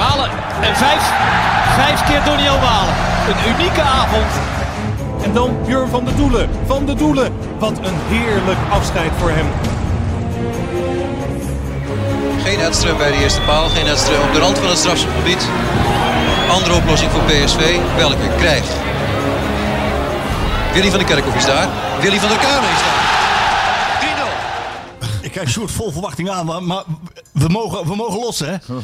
Malen en vijf, vijf keer Doniel Malen. Een unieke avond. En dan Björn van de Doelen. Van de Doelen. Wat een heerlijk afscheid voor hem. Geen Edström bij de eerste paal, geen Edström op de rand van het strafschopgebied. Andere oplossing voor PSV, welke krijg? Willy van der Kerkhoff is daar, Willy van der Kamer is daar. 3-0. Ik kijk Sjoerd vol verwachting aan, maar, maar we, mogen, we mogen lossen, hè? We,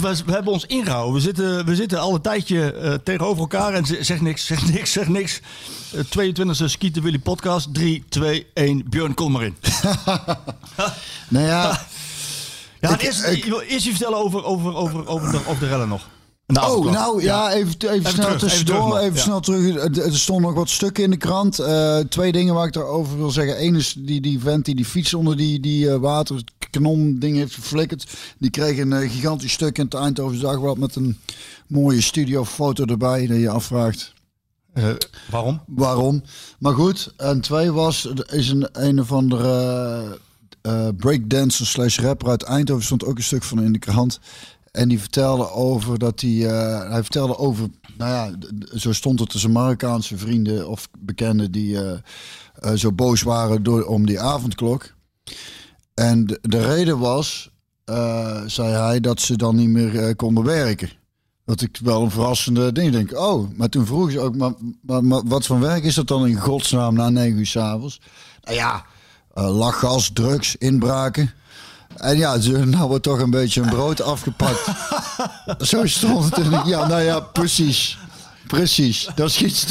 we, we hebben ons ingehouden. We zitten, we zitten al een tijdje eh, tegenover elkaar en ze- zeg niks, zeg niks, zeg niks. Eh, 22e Skieten Willy podcast. 3, 2, 1. Björn, kom maar in. Nou ja, Ja, Ik- eerst, ik- iets vertellen over, over, over, over, de, over de rellen nog. Oh, nou ja, even, even, snel terug, even tussendoor. terug Even, ja. snel terug. Er, er stonden nog wat stukken in de krant. Eh, twee dingen waar ik daarover wil zeggen. Eén is die, die vent die die fiets onder die, die eh, waterkanon ding heeft geflikkerd. Die kreeg een eh, gigantisch stuk in het Eindhoven Dagblad met een mooie studiofoto erbij. Dat je afvraagt Eh, waarom? waarom. Maar goed, en twee was, is een een of andere eh, breakdancer slash rapper uit Eindhoven, stond ook een stuk van in de krant. En die vertelde over dat hij, hij vertelde over, nou ja, zo stond het tussen Marokkaanse vrienden of bekenden die zo boos waren door, om die avondklok. En de, de reden was, eh, zei hij, dat ze dan niet meer eh, konden werken. Dat ik wel een verrassende ding denk. Oh, maar toen vroeg ze ook, maar, maar, maar wat voor werk is dat dan in godsnaam na negen uur s'avonds? Nou ja, eh, lachgas, drugs, inbraken. En ja, ze, nou wordt toch een beetje een brood afgepakt. Zo stond het. Ja, nou ja, precies. Precies. Dat is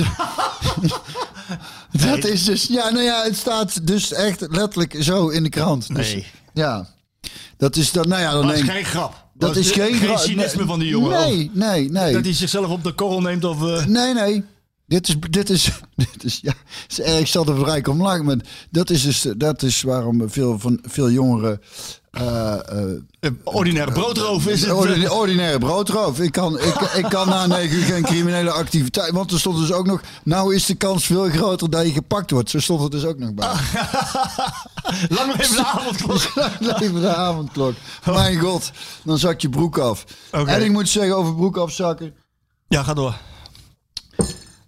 Dat is dus... Ja, nou ja, het staat dus echt letterlijk zo in de krant. Dus, Nee. ja. Dat is dan, nou ja, dan Dat is geen grap. dat is geen, cynisme nee, van die jongen. Nee, nee, nee. Dat hij zichzelf op de korrel neemt of... eh, Nee, nee. Dit is, dit is, dit is, ja, is erg zat er vrij om lachen, maar dat is dus, dat is waarom veel van veel jongeren eh, eh, eh, ordinaire broodroof is het. eh. ordina- ordinaire broodroof. Ik kan, ik, ik kan na negen uur geen criminele activiteit, want er stond dus ook nog, nou is de kans veel groter dat je gepakt wordt. Zo stond het dus ook nog bij. Lang leven de avondklok. Leven de avondklok. Mijn god, dan zak je broek af. En ik moet zeggen over broek afzakken. Ja, ga door.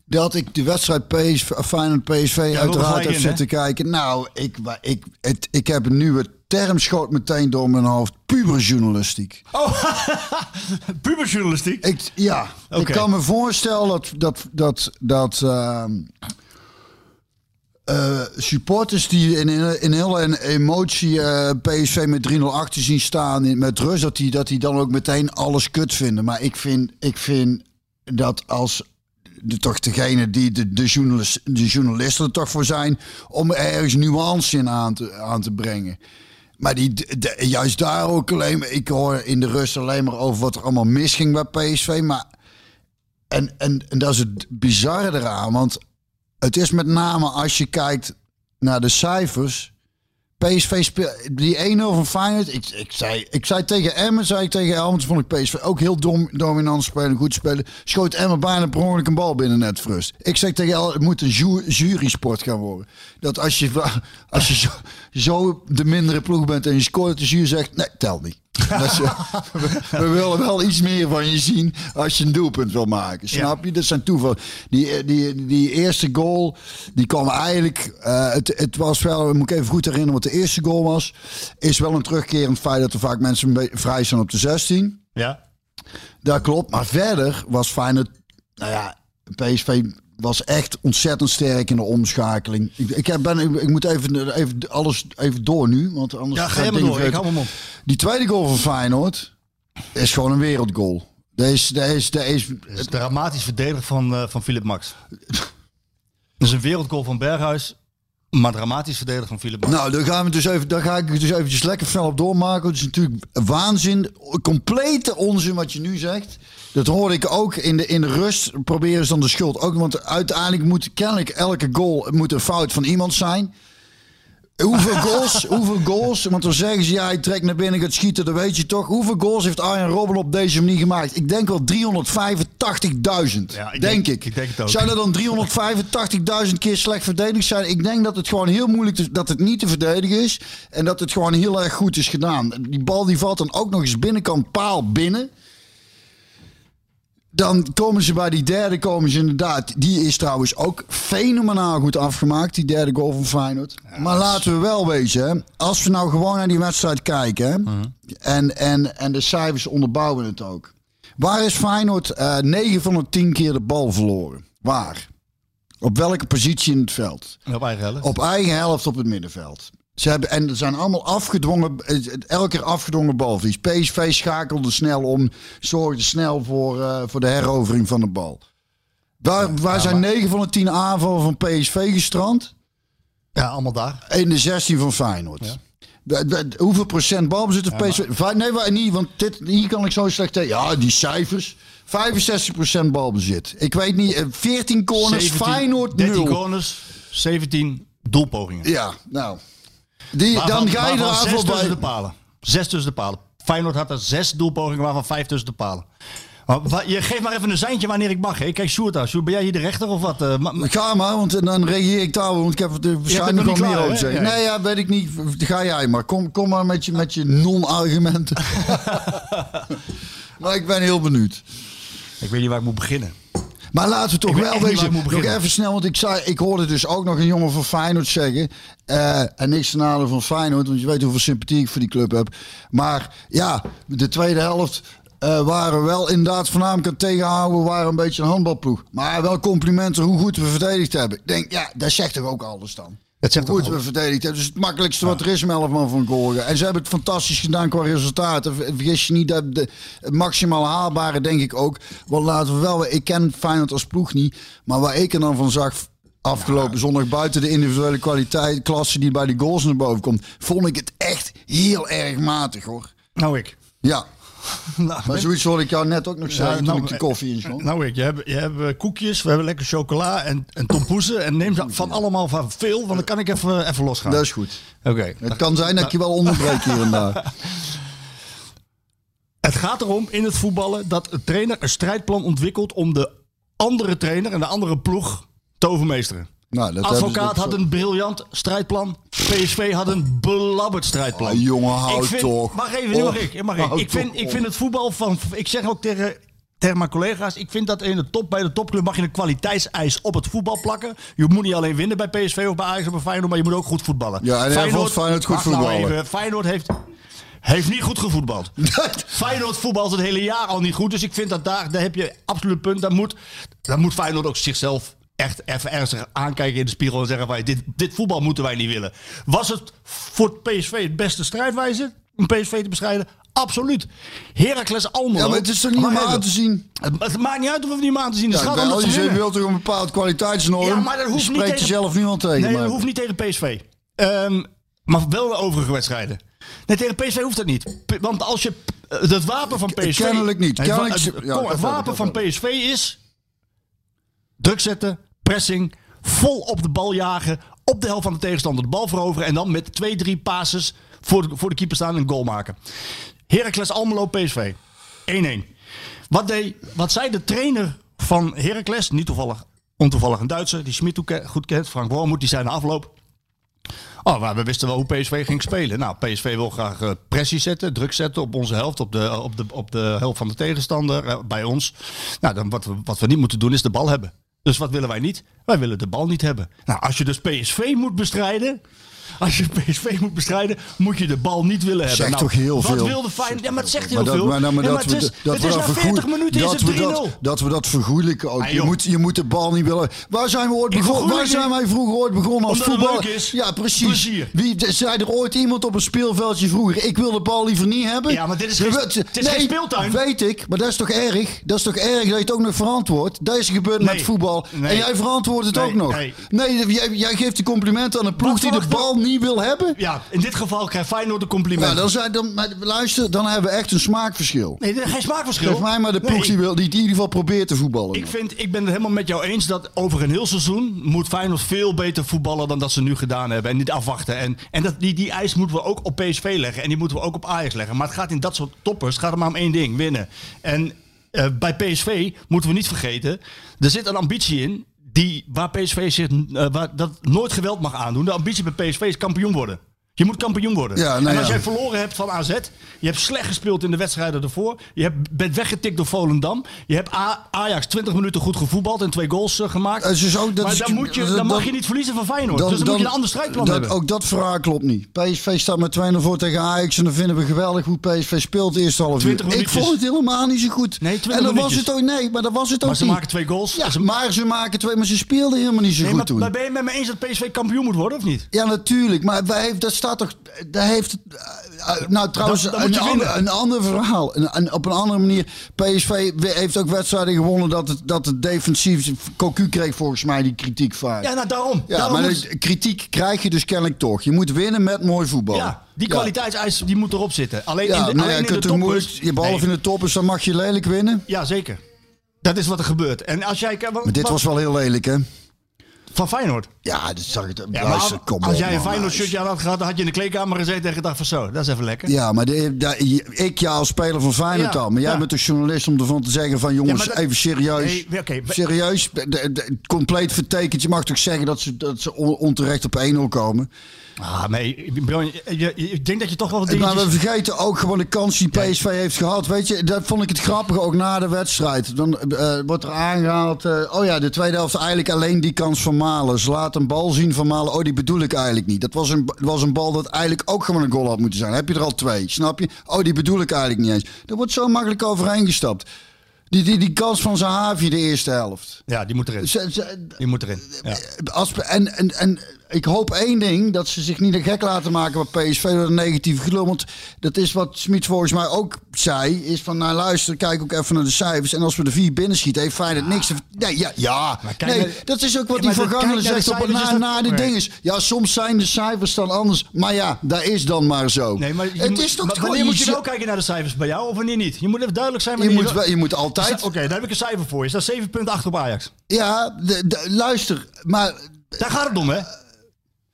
Dat ik de wedstrijd PSV, Feyenoord PSV er uiteraard heb in, zitten kijken. Nou, ik, ik, het, ik heb een nieuwe term schoot meteen door mijn hoofd. Puberjournalistiek. Puberjournalistiek. Ik, ja, ik kan me voorstellen dat, dat, dat, dat ehm, eh, supporters die in, in, in hele emotie eh, PSV met 3-0 achter zien staan in, met rust, dat die, dat die dan ook meteen alles kut vinden. Maar ik vind, ik vind dat als de, toch degene die de, de, de journalisten er toch voor zijn om er ergens nuance in aan te, aan te brengen. Maar die, juist daar ook alleen maar, ik hoor in de rust alleen maar over wat er allemaal misging bij PSV. Maar, en, en, en dat is het bizarre eraan, want het is met name als je kijkt naar de cijfers. PSV speelt die 1-0 van Feyenoord. Ik, ik, zei, ik zei tegen Emmen, zei ik tegen Helmond, vond ik PSV ook heel dom, dominant spelen, goed spelen. Schoot Emmen bijna per ongeluk een bal binnen net frust. Ik zeg tegen El, het moet een ju- jury-sport gaan worden. Dat als je, als je zo, zo de mindere ploeg bent en je scoort, de jury zegt, nee, telt niet. Eh, we, we willen wel iets meer van je zien als je een doelpunt wil maken. Snap je? Dat zijn toeval. Die, die, die eerste goal, die kwam eigenlijk... eh, het, het was wel, moet ik even goed herinneren wat de eerste goal was. Is wel een terugkerend feit dat er vaak mensen vrij zijn op de 16. Ja. Dat klopt. Maar verder was Feyenoord... Nou ja, PSV was echt ontzettend sterk in de omschakeling. Ik, ik, heb, ben, ik, ik moet even, even alles even door nu. Want anders Ja, ga dingen door. Ik hou op. Die tweede goal van Feyenoord is gewoon een wereldgoal. Deze, deze, deze, Het is dramatisch verdedigd van, eh van Philip Max. Dat is een wereldgoal van Berghuis. Maar dramatisch verdediger van Philip. Nou, daar, gaan we dus even, daar ga ik dus eventjes lekker snel op doormaken. Het is natuurlijk waanzin, complete onzin wat je nu zegt. Dat hoorde ik ook in de, in de rust. Proberen ze dan de schuld ook. Want uiteindelijk moet kennelijk elke goal moet een fout van iemand zijn. Hoeveel goals, hoeveel goals, want dan zeggen ze ja, hij trekt naar binnen, gaat schieten, dat weet je toch. Hoeveel goals heeft Arjen Robben op deze manier gemaakt? Ik denk wel 385.000, Ja, ik denk, denk- ik. ik denk het ook. Zou er dan 385.000 keer slecht verdedigd zijn? Ik denk dat het gewoon heel moeilijk te, dat het niet te verdedigen is. En dat het gewoon heel erg goed is gedaan. Die bal die valt dan ook nog eens binnenkant paal binnen. Dan komen ze bij die derde, komen ze inderdaad. Die is trouwens ook fenomenaal goed afgemaakt, die derde goal van Feyenoord. maar laten we wel wezen, hè, als we nou gewoon naar die wedstrijd kijken. hè, Mhm. en, en, en de cijfers onderbouwen het ook. Waar is Feyenoord eh 9 van de 10 keer de bal verloren? Waar? Op welke positie in het veld? Op eigen helft. Op eigen helft op het middenveld. Ze hebben, en er zijn allemaal afgedwongen, eh, elke keer afgedwongen balverlies. PSV schakelde snel om, zorgde snel voor, eh, voor de herovering van de bal. Waar, waar zijn 9 van de 10 aanvallen van PSV gestrand? Ja, allemaal daar. In de 16 van Feyenoord. De- de- hoeveel procent balbezit heeft PSV? Nee, waar niet, want dit, hier kan ik zo slecht tegen. Ja, die cijfers. 65 procent balbezit. Ik weet niet, eh, 14 corners, 17 Feyenoord 13 0. corners, 17 doelpogingen. Ja, nou. Die, Waarvan- dan ga je eraan zes tussen voorbij. de palen. Zes tussen de palen. Feyenoord had er zes doelpogingen, waarvan vijf tussen de palen. Maar je geeft maar even een seintje wanneer ik mag. Hè? Kijk, Sjoerd ben jij hier de rechter of wat? Eh, Ga maar, want dan reageer ik daar, want ik heb het er waarschijnlijk nog meer over zeggen. Nee, ja, weet ik niet. Ga jij maar. Kom, kom maar met je, met je non-argumenten. maar ik ben heel benieuwd. ik weet niet waar ik moet beginnen. Maar laten we toch wel wezen. Nog even snel, want ik, zei, ik hoorde dus ook nog een jongen van Feyenoord zeggen. eh, en niks nadele van Feyenoord, want je weet hoeveel sympathie ik voor die club heb. Maar ja, de tweede helft eh, waren we wel inderdaad voornamelijk aan het tegenhouden. We waren een beetje een handbalploeg. Maar wel complimenten hoe goed we verdedigd hebben. Ik denk, ja, dat zegt toch ook alles dan. Dat zegt goed we verdedigd hebben. Dus het makkelijkste wat er is om 11 man van Gorgen. En ze hebben het fantastisch gedaan qua resultaten. Ver- Vergis je niet dat de, het maximaal haalbare, denk ik ook. Want laten we wel, ik ken Feyenoord als ploeg niet. Maar waar ik er dan van zag afgelopen zondag, buiten de individuele kwaliteit, klasse die bij die goals naar boven komt, vond ik het echt heel erg matig hoor. Nou ik. Ja, Nou, maar zoiets hoorde ik jou net ook nog zeggen toen nou, ik de koffie inschonk. Nou ik, je hebt, je hebt eh, koekjes, we hebben lekker chocola en, en tompoezen. En neem van allemaal van veel, want dan kan ik even, even losgaan. Dat is goed. Oké. Het kan zijn dat ik je wel onderbreek hier en daar. Het gaat erom in het voetballen dat een trainer een strijdplan ontwikkelt om de andere trainer en de andere ploeg te overmeesteren. Nou, dat Advocaat had zo. een briljant strijdplan. PSV had een belabberd strijdplan. Ah, jongen, hou ik vind, toch Mag even, nu mag ik. Mag ik. Ik, vind, ik vind het voetbal van. Ik zeg ook tegen, tegen mijn collega's. Ik vind dat in de top, bij de topclub mag je een kwaliteitseis op het voetbal plakken. Je moet niet alleen winnen bij PSV of bij Ajax of bij Feyenoord, maar je moet ook goed voetballen. Ja, en vond Feyenoord goed nou voetballen. even. Feyenoord heeft. Heeft niet goed gevoetbald. Feyenoord voetbalt het hele jaar al niet goed. Dus ik vind dat daar, daar heb je absoluut punt. Daar moet, daar moet Feyenoord ook zichzelf echt even ernstig aankijken in de spiegel. En zeggen van dit, dit voetbal moeten wij niet willen. Was het voor PSV het beste strijdwijze om PSV te bestrijden? Absoluut. Heracles Almelo. Ja, maar het is toch niet om aan te zien? Het, het maakt niet uit of we het niet om aan te zien. Het Ja, gaat om je wilt toch een bepaald kwaliteitsnorm? Ja, maar dat hoeft Je niet tegen- jezelf niemand tegen. Nee, maar- dat hoeft niet tegen PSV. Ehm, maar wel de overige wedstrijden. Nee, tegen PSV hoeft dat niet. P- Want als je... eh, Het wapen van PSV... Kennelijk niet. Kennelijk- het- het wapen van. PSV is... Druk zetten, pressing, vol op de bal jagen... op de helft van de tegenstander de bal veroveren... en dan met twee, drie passes voor de, voor de keeper staan en een goal maken. Heracles Almelo PSV. 1-1. Wat, wat zei de trainer van Heracles, niet toevallig, ontoevallig een Duitser, die Schmid goed kent, Frank Wormoed, die zei na afloop... Oh, we wisten wel hoe PSV ging spelen. Nou, PSV wil graag eh, pressie zetten, druk zetten op onze helft, op de, op de, op de helft van de tegenstander, eh, bij ons. Nou, dan wat, we, wat we niet moeten doen is de bal hebben. Dus wat willen wij niet? Wij willen de bal niet hebben. Nou, als je dus PSV moet bestrijden, als je PSV moet bestrijden, moet je de bal niet willen hebben. Nou, Zegt toch heel wat veel. wilde Feyenoord? Ja, maar het zegt heel Maar dat, veel. maar, nou, maar Ja, dat, het we, is, dat het is dat na 40 vergoed- minuten dat is we het 3-0. dat, dat we dat vergoeilijken ook. Ah, je, moet, je moet de bal niet willen. Waar zijn we ooit begonnen? Waar zijn wij vroeger ooit begonnen als voetbal? is. Ja, precies. Plezier. Wie zei er ooit iemand op een speelveldje vroeger? Ik wil de bal liever niet hebben. Ja, maar dit is geen- wilt- het is geen speeltuin. Weet ik, maar dat is toch erg? Dat is toch erg dat je het ook nog verantwoordt? Dat is gebeurd Nee. met voetbal. Nee. En jij verantwoordt het ook nog. nee. Jij, jij geeft de complimenten aan een ploeg die de bal niet wil hebben. Ja, in dit geval krijgt Feyenoord een compliment. Nou, dan zijn, dan, maar luister, dan hebben we echt een smaakverschil. Nee, er is geen smaakverschil. Geef mij maar de ploeg Nee. die, wil, die in ieder geval probeert te voetballen. Ik, vind, ik ben het helemaal met jou eens dat over een heel seizoen moet Feyenoord veel beter voetballen dan dat ze nu gedaan hebben. En niet afwachten. En, en dat, die, die eis moeten we ook op PSV leggen. En die moeten we ook op Ajax leggen. Maar het gaat in dat soort toppers het gaat er maar om één ding, winnen. En eh, bij PSV moeten we niet vergeten, er zit een ambitie in die, waar PSV zich eh, dat nooit geweld mag aandoen. De ambitie bij PSV is kampioen worden. Je moet kampioen worden. Ja, nou en als ja. jij verloren hebt van AZ, je hebt slecht gespeeld in de wedstrijden ervoor, je hebt, bent weggetikt door Volendam, je hebt A- Ajax 20 minuten goed gevoetbald en twee goals eh, gemaakt. Ook- dat maar is- dan, moet je, dan mag je niet verliezen van Feyenoord. dus dan, moet je een ander strijdplan dat, hebben. Ook dat verhaal klopt niet. PSV staat met 2-0 voor tegen Ajax. En dan vinden we geweldig hoe PSV speelt de eerste half uur. 20 Ik vond het helemaal niet zo goed. Nee, 20 en dan was het ook, nee, maar dat was het ook Maar ze niet. maken twee goals. Ja, Ze- maar ze maken twee, maar ze speelden helemaal niet zo Nee, goed maar, toen. maar ben je met me eens dat PSV kampioen moet worden of niet? Ja, natuurlijk. Maar wij heeft, dat staat toch. Daar heeft. eh, eh, nou, trouwens, een, ander, een ander verhaal. Een- op een andere manier. PSV heeft ook wedstrijden gewonnen dat het, dat het defensief. Cocu kreeg volgens mij die kritiek vaak. Ja, nou daarom. Ja, daarom maar moet- kritiek krijg je dus kennelijk toch. Je moet winnen met mooi voetbal. ja, die kwaliteitseis die moet erop zitten. Alleen Ja, in de, nou ja, alleen je in de kunt toppers... moeilijk, je behalve Nee. in de toppers, dan mag je lelijk winnen. Ja, zeker. Dat is wat er gebeurt. En als jij... Maar dit was wel heel lelijk, hè? Van Feyenoord. Ja, dat zag ik. Ja, maar als, kom als op, jij een Feyenoord shirtje aan had gehad, dan had je in de kleedkamer gezeten en gedacht van zo, dat is even lekker. Ja, maar de, de- ik ja als speler van Feyenoord Ja, al. Maar jij ja. bent de journalist om ervan te zeggen van jongens, maar dat- even serieus. Nee, serieus, de- compleet vertekend. Je mag toch zeggen dat ze, dat ze on- onterecht op 1-0 komen. Ah, nee, ik denk dat je toch wel wat Maar dingetjes... we vergeten ook gewoon de kans die PSV heeft gehad. Weet je, dat vond ik het grappige ook na de wedstrijd. Dan eh, wordt er aangehaald. eh, oh ja, de tweede helft eigenlijk alleen die kans van Malen. Ze laat een bal zien van Malen. Oh, die bedoel ik eigenlijk niet. Dat was een, was een bal dat eigenlijk ook gewoon een goal had moeten zijn. Heb je er al twee, snap je? Oh, die bedoel ik eigenlijk niet eens. Daar wordt zo makkelijk overheen gestapt. Die, die, die kans van Zahavi de eerste helft. Ja, die moet erin. Ze- Die moet erin. Ja. als, en, en, en ik hoop één ding, dat ze zich niet de gek laten maken bij PSV door een negatieve gelul. Want dat is wat Smit volgens mij ook zei, is van nou luister, kijk ook even naar de cijfers. En als we de vier binnenschieten, heeft Feyenoord niks te... Nee, ja, ja. nee naar- dat is ook wat die Van dat- Gangelen de zegt op, na, is na dat- de Nee. dinges. Ja, soms zijn de cijfers dan anders. Maar ja, dat is dan maar zo. Nee, maar je het moet- is toch maar wanneer moet je je- nou kijken naar de cijfers bij jou of wanneer niet? Je moet even duidelijk zijn je, moet, wel- je moet altijd... Oké, daar heb ik een cijfer voor je. staat 7,8 op Ajax. Ja, de, de- luister, maar Daar gaat het om, hè?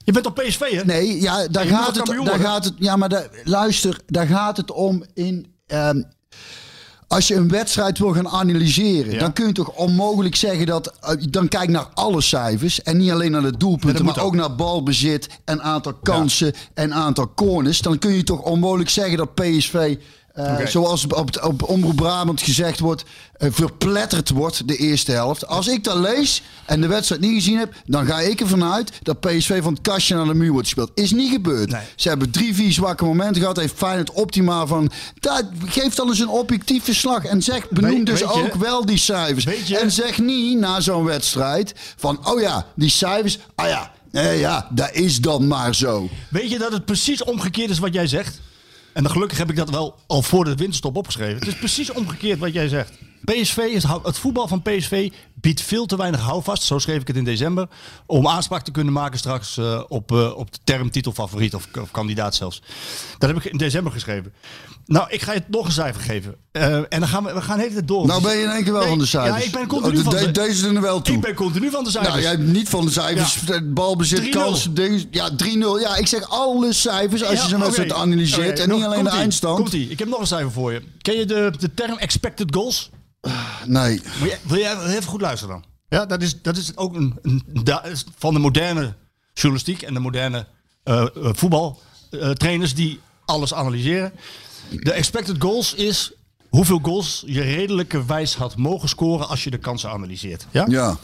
Je bent op PSV, hè? Nee, ja, daar gaat het. Daar gaat het. Ja, maar daar, luister, daar gaat het om in. ehm, als je een wedstrijd wil gaan analyseren, Ja. dan kun je toch onmogelijk zeggen dat. eh, dan kijk naar alle cijfers en niet alleen naar de doelpunten, maar moet ook ook. naar balbezit en aantal kansen en aantal corners. Dan kun je toch onmogelijk zeggen dat PSV. Eh. Zoals op, op, Omroep Brabant gezegd wordt, eh, verpletterd wordt de eerste helft. Als ik dat lees en de wedstrijd niet gezien heb, dan ga ik ervan uit dat PSV van het kastje naar de muur wordt gespeeld. Is niet gebeurd. Nee. Ze hebben drie, vier zwakke momenten gehad. Heeft Feyenoord optimaal van. Dat, geef dan eens een objectief verslag. En zeg, benoem Weet- dus weet je- ook wel die cijfers. En zeg niet na zo'n wedstrijd van, oh ja, die cijfers. Ah ja, nee, ja, dat is dan maar zo. Weet je dat het precies omgekeerd is wat jij zegt? En dan gelukkig heb ik dat wel al voor de winterstop opgeschreven. Het is precies omgekeerd wat jij zegt. PSV is, het voetbal van PSV biedt veel te weinig houvast, zo schreef ik het in december, om aanspraak te kunnen maken straks eh, op, eh, op de term titelfavoriet of, of kandidaat zelfs. Dat heb ik in december geschreven. Nou, ik ga je nog een cijfer geven. Eh, en dan gaan we, we gaan de hele tijd door. Nou ben je in één keer wel Nee, van de cijfers. Ja, ik ben continu Oh, van de- de, Deze er wel toe. ik ben continu van de cijfers. Nou, jij hebt niet van de cijfers, Ja. balbezit, 3-0. kansen, dingen. Ja, 3-0. Ja, ik zeg alle cijfers als je wedstrijd oké. analyseert. En niet alleen de eindstand. Komt-ie. Ik heb nog een cijfer voor je. Ken je de, de term expected goals? Nee. Wil jij, wil jij even goed luisteren dan? Ja, dat is, dat is ook een, van de moderne journalistiek en de moderne eh, eh, voetbaltrainers die alles analyseren. De expected goals is hoeveel goals je redelijkerwijs had mogen scoren als je de kansen analyseert. Ja? Ja.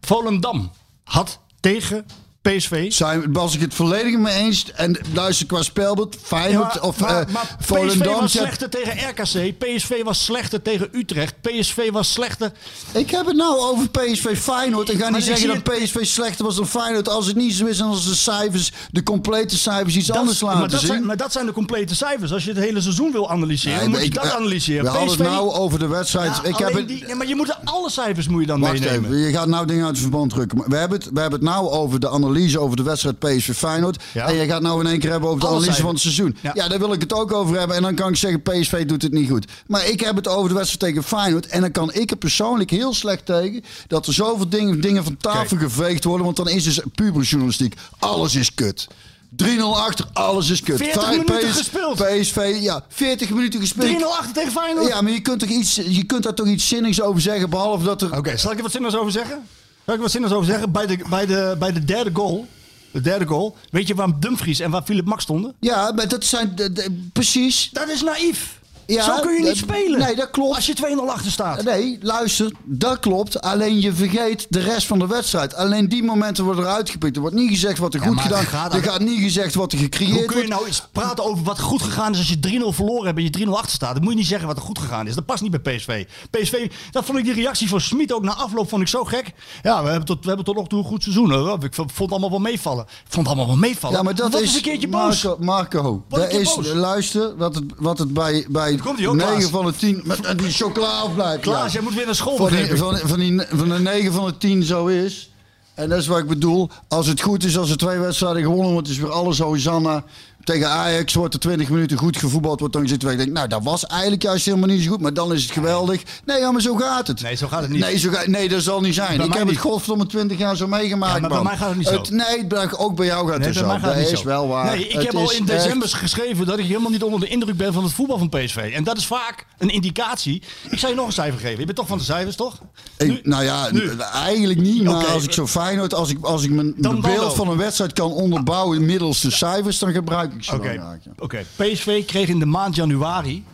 Volendam had tegen PSV. Zijn, was ik het volledig mee eens. En luister, qua spelbeeld, Feyenoord Ja, of maar, eh, maar PSV was slechter tegen RKC. PSV was slechter tegen Utrecht. PSV was slechter. Ik heb het nou over PSV Feyenoord. Ik ga Maar niet zeggen dat PSV slechter was dan Feyenoord. Als het niet zo is en als de cijfers, de complete cijfers iets anders laten maar, dat zien. zijn, maar dat zijn de complete cijfers. Als je het hele seizoen wil analyseren, Nee, moet je ik- dat eh, analyseren. We hadden het PSV nou over de wedstrijd. Ja, ik heb het, die- ja, maar je moet alle cijfers moet je dan meenemen. even, je gaat nou dingen uit het verband drukken. We hebben het, we hebben het nou over de analyse over de wedstrijd PSV Feyenoord. Ja. En je gaat nou in één keer hebben over de Alle analyse van het seizoen. Ja. Ja. daar wil ik het ook over hebben. En dan kan ik zeggen, PSV doet het niet goed. Maar ik heb het over de wedstrijd tegen Feyenoord. En dan kan ik er persoonlijk heel slecht tegen dat er zoveel dingen, dingen van tafel geveegd worden. Want dan is dus puberjournalistiek. Alles is kut. 3-0 achter, alles is kut. 40 Fey- minuten PS gespeeld. PSV, ja, 40 minuten gespeeld. 3-0 achter tegen Feyenoord. Ja, maar je kunt, toch iets, je kunt daar toch iets zinnigs over zeggen, behalve dat er... Oké, zal ik er wat zinnigs over zeggen? Zal ik wat zinnigs over zeggen? Bij de, bij, de, bij de derde goal, de derde goal, weet je waar Dumfries en waar Philip Max stonden? Ja, maar dat zijn de- de- precies. Dat is naïef. Ja, Zo kun je niet spelen. nee, dat klopt. Als je 2-0 achter staat. Nee, luister, dat klopt. Alleen je vergeet de rest van de wedstrijd. Alleen die momenten worden eruit gepikt. Er wordt niet gezegd wat er Ja, goed gedaan gaat Er gaat niet gezegd wat er gecreëerd Hoe kun je wordt. nou eens praten over wat goed gegaan is als je 3-0 verloren hebt en je 3-0 achter staat? Dan moet je niet zeggen wat er goed gegaan is. Dat past niet bij PSV. PSV, dat vond ik die reactie van Smit ook na afloop vond ik zo gek. Ja, we hebben tot, we hebben tot nog toe een goed seizoen. Hoor. Ik vond het allemaal wel meevallen. Ik vond het allemaal wel meevallen. Ja, maar dat Wat is, een keertje boos. Marco, Marco dat is, boos. luister, wat het, wat het bij, bij komt hij ook, 9 Klaas. van de 10, met die chocola afblijft. Klaas, ja. jij moet weer naar school. van, die, van, van, die, van de 9 van de 10 zo is. En dat is wat ik bedoel. Als het goed is, als er twee wedstrijden gewonnen wordt, is weer alles Hosanna. Tegen Ajax wordt er 20 minuten goed gevoetbald. Wordt dan gezegd, ik denk, nou, dat was eigenlijk juist helemaal niet zo goed. Maar dan is het geweldig. Nee, ja, maar zo gaat het. Nee, zo gaat het niet. Nee, zo ga, nee dat zal niet zijn. Bij ik heb niet. het godverdomme 20 jaar zo meegemaakt, Ja, maar bij man. mij gaat het niet zo. nee, bij- ook bij jou gaat Nee, het bij zo. mij gaat het dat niet is zo. wel waar. Nee, ik Het heb al in echt- december geschreven dat ik helemaal niet onder de indruk ben van het voetbal van PSV. En dat is vaak een indicatie. Ik zou je nog een cijfer geven. Je bent toch van de cijfers, toch? Ik, Nu- nou ja, nu. eigenlijk niet. Maar als ik zo fijn word, als ik, als ik mijn Dan beeld van een wedstrijd kan onderbouwen middels de cijfers, dan gebruik ik Oké, ja. oké. PSV kreeg in de maand januari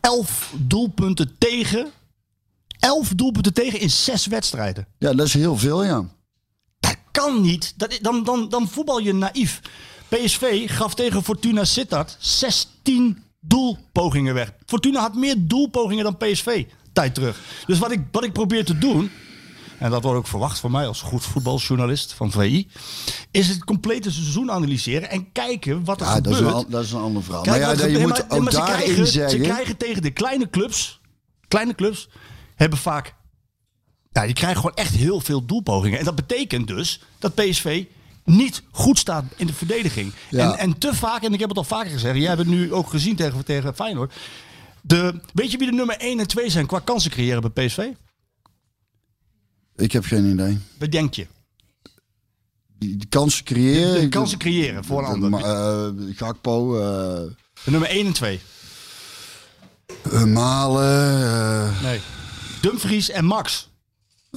11 doelpunten tegen. 11 doelpunten tegen in 6 wedstrijden. Ja, dat is heel veel, ja. Dat kan niet. Dat, dan, dan, dan voetbal je naïef. PSV gaf tegen Fortuna Sittard 16 doelpogingen weg. Fortuna had meer doelpogingen dan PSV tijd terug. Dus wat ik, wat ik probeer te doen, en dat wordt ook verwacht van mij als goed voetbaljournalist van VI, is het complete seizoen analyseren en kijken wat er Ja, dat is, gebeurt. een, dat is een ander verhaal. Kijk, maar ja, je gebeurt- moet maar- ook maar daarin krijgen, zeggen... Ze krijgen tegen de kleine clubs, kleine clubs, hebben vaak, ja, die krijgen gewoon echt heel veel doelpogingen. En dat betekent dus dat PSV niet goed staat in de verdediging. Ja. En, en te vaak, en ik heb het al vaker gezegd, jij hebt het nu ook gezien tegen, tegen Feyenoord. De, weet je wie de nummer 1 en 2 zijn qua kansen creëren bij PSV? Ik heb geen idee. Wat denk je? Die, die kansen creëren... De kansen creëren voor een ander. Eh, Gakpo, De nummer 1 en 2. eh, Malen... Nee. Dumfries en Max.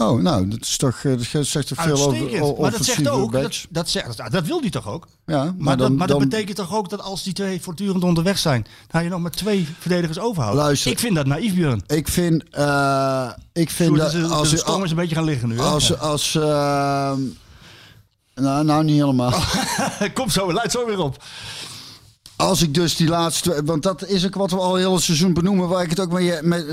Oh, nou, dat is toch... eh, Dat zegt toch veel over, maar dat zegt ook, dat, dat, zegt, dat, wil hij toch ook? Ja, Maar, maar dat, dan- maar dat dan- betekent toch ook dat als die twee voortdurend onderweg zijn, dan je nog maar twee verdedigers overhoudt. Luister. Ik vind dat naïef, Björn. Ik vind... eh, ik vind dat... als, de is een beetje gaan liggen nu. hè? Als, als, ehm, nou, nou, niet helemaal. Kom zo, luid zo weer op. Als ik dus die laatste, want dat is ook wat we al heel het seizoen benoemen, waar ik het ook mee, mee,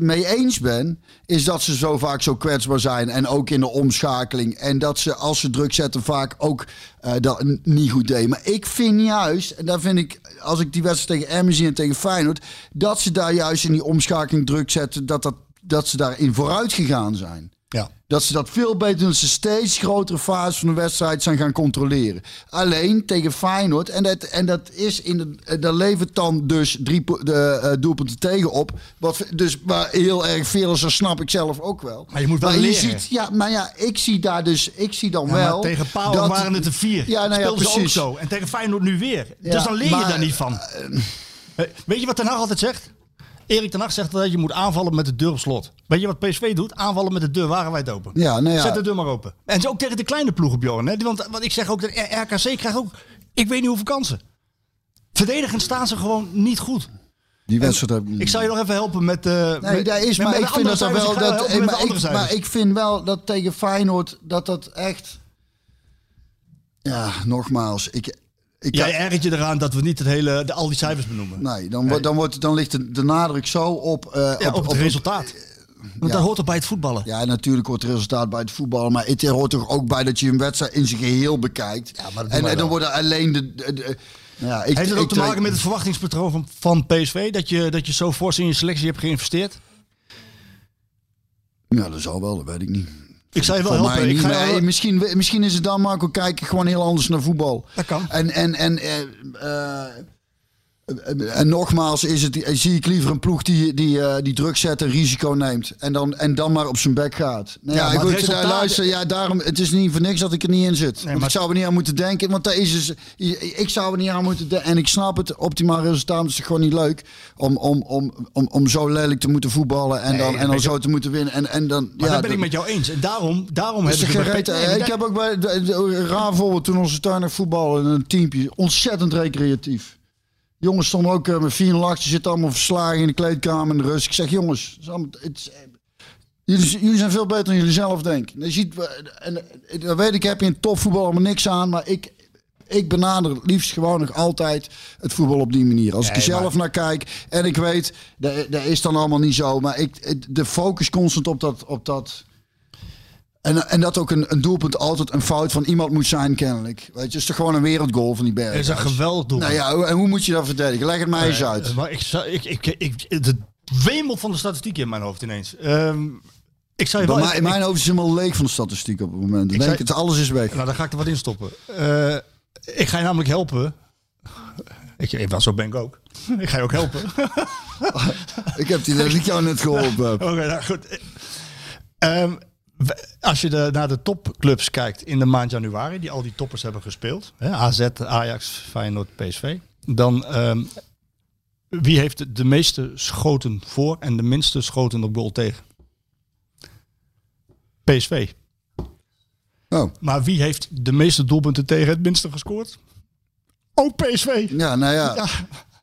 mee eens ben, is dat ze zo vaak zo kwetsbaar zijn en ook in de omschakeling. En dat ze, als ze druk zetten, vaak ook eh, dat niet goed deden. Maar ik vind juist, en daar vind ik, als ik die wedstrijd tegen Emmen en tegen Feyenoord, dat ze daar juist in die omschakeling druk zetten, dat, dat, dat ze daarin vooruit gegaan zijn. Ja. Dat ze dat veel beter doen. Dat ze steeds grotere fases van de wedstrijd zijn gaan controleren. Alleen tegen Feyenoord. En dat, en dat is in de, eh, daar levert dan dus drie de, eh, doelpunten tegen op. Wat dus maar heel erg veel is, dat snap ik zelf ook wel. Maar je moet wel leren. ziet, ja, maar ja, ik zie daar dus, ik zie dan Ja, maar wel. tegen Paul dat- waren het er vier. Ja, nou ja, Speelden ze ook precies. zo. En tegen Feyenoord nu weer. Ja, dus dan leer je maar, daar niet van. Eh, Weet je wat Ten Hag altijd zegt? Erik Ten Hag zegt dat je moet aanvallen met de deur op slot. Weet je wat PSV doet? Aanvallen met de deur wagenwijd open. Ja, nou ja. Zet de deur maar open. En zo ook tegen de kleine ploegen, Bjorn. Hè? Want wat ik zeg ook, dat RKC krijgt ook, ik weet niet hoeveel kansen. Verdedigend staan ze gewoon niet goed. Die wedstrijd heb Ik zal je nog even helpen met... eh Nee, met- daar is, maar ik vind dat er wel. Dat, helpen met maar, ik, maar ik vind wel dat tegen Feyenoord dat dat echt. Ja, nogmaals. Ik, ik Jij ergert je eraan dat we niet het hele, de, al die cijfers benoemen. Nee, dan, wordt dan, wordt, dan ligt de, de nadruk zo op... eh, Ja, op, het resultaat. Want ja. dat hoort er bij het voetballen. Ja, natuurlijk hoort het resultaat bij het voetballen. Maar het hoort toch ook bij dat je een wedstrijd in zijn geheel bekijkt. Ja, maar en, dan worden alleen de... de- de- ja, ik, Heeft het ook ik te maken met het verwachtingspatroon van, van PSV? Dat je, dat je zo fors in je selectie hebt geïnvesteerd? Ja, dat zal wel, dat weet ik niet. Ik zou je wel helpen. Ik ga misschien, misschien is het dan, Marco, kijken gewoon heel anders naar voetbal. Dat kan. En, en, en, eh, eh, en nogmaals, is het, eh, zie ik liever een ploeg die, die, eh, die druk zet en risico neemt. En dan, en dan maar op zijn bek gaat. Ja, ja, maar goed, het resultaat- eh, luister, ja, daarom, het is niet voor niks dat ik er niet in zit. Nee, Want maar- ik zou er niet aan moeten denken. Want dat is dus, ik zou er niet aan moeten denken. En ik snap het, optimaal resultaat is gewoon niet leuk. Om, om, om, om, om zo lelijk te moeten voetballen. En Nee, dan, en dan zo te moeten winnen. En, en dan, Maar ja, dat ben ik met jou eens. En daarom, daarom heb is ik... er Nee, ik heb ook bij raar voorbeeld toen onze tuin voetballen een teampje ontzettend recreatief. Jongens stonden ook eh, met 4 achter, zitten allemaal verslagen in de kleedkamer in de rust. Ik zeg jongens, het is allemaal- het is- eh, jullie, jullie zijn veel beter dan jullie zelf denken. Je ziet, eh, en, dat weet ik, heb je in topvoetbal allemaal niks aan, maar ik, ik benader het liefst gewoon nog altijd het voetbal op die manier. Als ik er zelf maar- naar kijk en ik weet, dat, dat is dan allemaal niet zo, maar ik, de focus constant op dat... Op dat en, en dat ook een, een doelpunt altijd een fout van iemand moet zijn, kennelijk. Weet je, het is toch gewoon een wereldgoal van die berg. Het is een geweldig doel. Nou ja, en hoe moet je dat verdedigen? Leg het mij eens uit. Maar ik, zou- ik, ik, ik, het wemelt van de statistieken in mijn hoofd ineens. Ehm, ik zou je wel... in mijn hoofd is het helemaal leeg van de statistiek op het moment. Dan Ik denk ik, het, alles is weg. Nou, daar ga ik er wat in stoppen. Eh, ik ga je namelijk helpen. Ik, eh, wel, zo ben ik ook. ik ga je ook helpen. Ik heb die dat ik jou net geholpen heb. Oké, nou goed. Ehm, we- als je de, naar de topclubs kijkt in de maand januari, die al die toppers hebben gespeeld, hè, AZ, Ajax, Feyenoord, PSV, dan ehm, wie heeft de, meeste schoten voor en de minste schoten op goal tegen? PSV. Oh. Maar wie heeft de meeste doelpunten tegen het minste gescoord? Ook PSV. Ja, nou ja. Ja,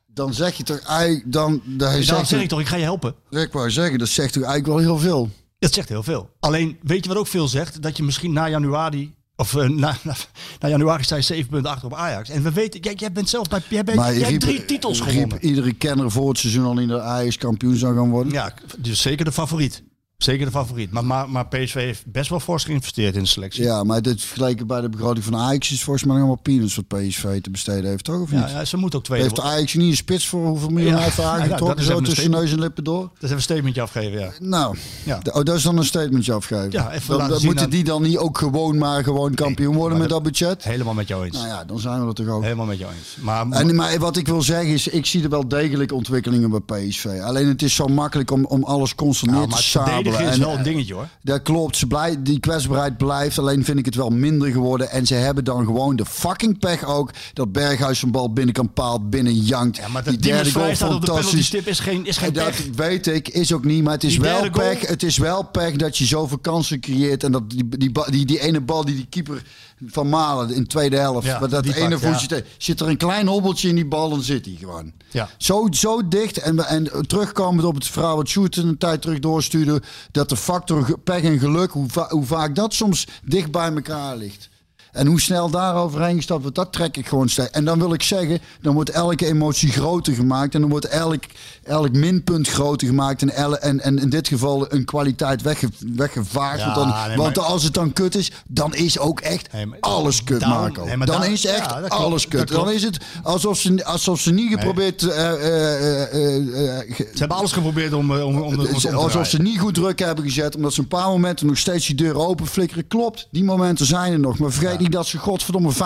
Dan zeg je toch eigenlijk... Dan, dan dan zeg ik toch, ik ga je helpen. Ik wou zeggen, dat zegt toch eigenlijk wel heel veel. Dat zegt heel veel. Alleen, weet je wat ook veel zegt? Dat je misschien na januari... Of eh, na, na, na januari sta je 7 punten achter op Ajax. En we weten, jij, jij bent zelf bij... Jij, bent, jij hebt drie titels gewonnen. iedere kenner voor het seizoen al in de Ajax kampioen zou gaan worden. Ja, dus zeker de favoriet. Zeker de favoriet. Maar, maar, maar PSV heeft best wel fors geïnvesteerd in de selectie. Ja, maar dit vergeleken bij de begroting van Ajax is volgens mij nog allemaal peanuts wat PSV te besteden heeft, toch? Of niet? Ja, ja, ze moet ook tweede Heeft. Ajax niet een spits voor hoeveel miljoen Ja. heeft Ja, dat aangetrokken? is zo tussen neus en lippen door? Dat is even een statementje afgeven, ja. Nou, Ja. oh, dat is dan een statementje afgeven. Ja, even dan, moeten aan- die dan niet ook gewoon maar gewoon kampioen worden met dat- dat budget? Helemaal met jou eens. Nou ja, dan zijn we er toch ook. Helemaal met jou eens. Maar, En, maar wat ik wil zeggen is, ik zie er wel degelijk ontwikkelingen bij PSV. Alleen het is zo makkelijk om, om alles constant neer te het is wel een dingetje hoor. Dat klopt, ze blij, die kwetsbaarheid blijft. Alleen vind ik het wel minder geworden. En ze hebben dan gewoon de fucking pech ook... dat Berghuis een bal binnen kan paal, binnen jankt. Ja, maar die derde goal de fantastisch. stip is geen, is geen dat pech. weet ik, is ook niet. Maar het is, Die wel goal- pech, het is wel pech dat je zoveel kansen creëert. En dat die, die, die, die ene bal die die keeper van Malen in de tweede helft... Ja, dat ene voetje... ja. Zit er een klein hobbeltje in die bal, dan zit hij gewoon. Ja. Zo, zo dicht. En, en terugkomend op het verhaal wat Sjoerd een tijd terug doorstuurde... dat de factor pech en geluk, hoe, va- hoe vaak dat soms dicht bij elkaar ligt. En hoe snel daar overheen gestapt wordt, dat trek ik gewoon steeds. En dan wil ik zeggen, dan wordt elke emotie groter gemaakt. En dan wordt elk, elk minpunt groter gemaakt. En, elle- en, en in dit geval een kwaliteit wegge, weggevaagd. Ja, want dan, nee, want maar- als het dan kut is, dan is ook echt Nee, maar- alles kut, Marco. nee, dan daar- is echt ja, dat klopt, alles kut. Dan is het alsof ze, alsof ze niet geprobeerd... eh, eh, eh, Ze hebben alles geprobeerd om, om, om, is alsof draaien. ze niet goed druk hebben gezet. Omdat ze een paar momenten nog steeds die deuren open flikkeren. Klopt, die momenten zijn er nog. Maar vergeet niet dat ze godverdomme 95%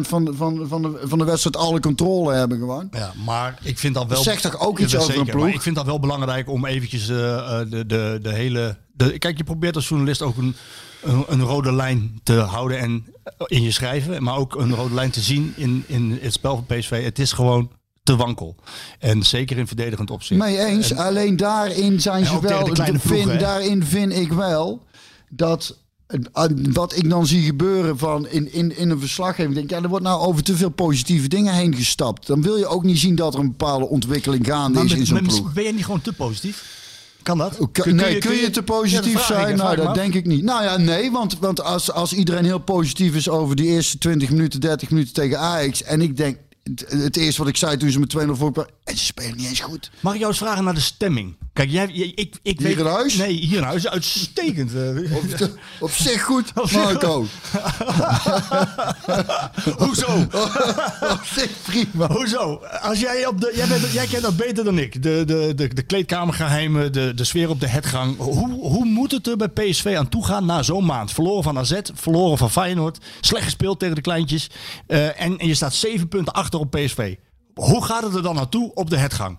van de, van, van, de, van de wedstrijd alle controle hebben gewoon. Ja, maar ik vind dat wel... Zegt toch ook iets over een zeker, ploeg? Maar ik vind dat wel belangrijk om eventjes eh, eh, de, de, de hele... De, kijk, je probeert als journalist ook een, een, een rode lijn te houden en, eh, in je schrijven. Maar ook een rode lijn te zien in, in het spel van PSV. Het is gewoon te wankel. En zeker in verdedigend opzicht. Mee eens. Alleen daarin zijn ze wel. vind, daarin vind ik wel dat. Eh, Wat ik dan zie gebeuren van in, in, in een verslaggeving. Denk, ja, er wordt nou over te veel positieve dingen heen gestapt. Dan wil je ook niet zien dat er een bepaalde ontwikkeling gaande Maar is met- in zo'n ploeg. ben je niet gewoon te positief? Kan dat? Kun- kun nee, je- kun je, te positief zijn? Nou, dat af. denk ik niet. Nou ja, nee, want, want als, als iedereen heel positief is over die eerste 20 minuten, 30 minuten tegen Ajax. En ik denk, het, het eerste wat ik zei toen ze met 2-0 voor kwamen, en ze spelen niet eens goed. Mag ik jou eens vragen naar de stemming? Kijk, jij, jij- ik, ik Hier weet... in huis? Nee, hier in huis. Uitstekend. eh. Op, op zich goed, Marco. Hoezo? op zich prima. Hoezo? Als jij, op de, jij, bent, jij kent dat beter dan ik. De, de, de, de kleedkamergeheimen, de, de sfeer op de hetgang. Hoe, hoe moet het er bij PSV aan toe gaan na zo'n maand? Verloren van AZ, verloren van Feyenoord. Slecht gespeeld tegen de kleintjes. eh, en, en je staat zeven punten achter op PSV. Hoe gaat het er dan naartoe op de hetgang?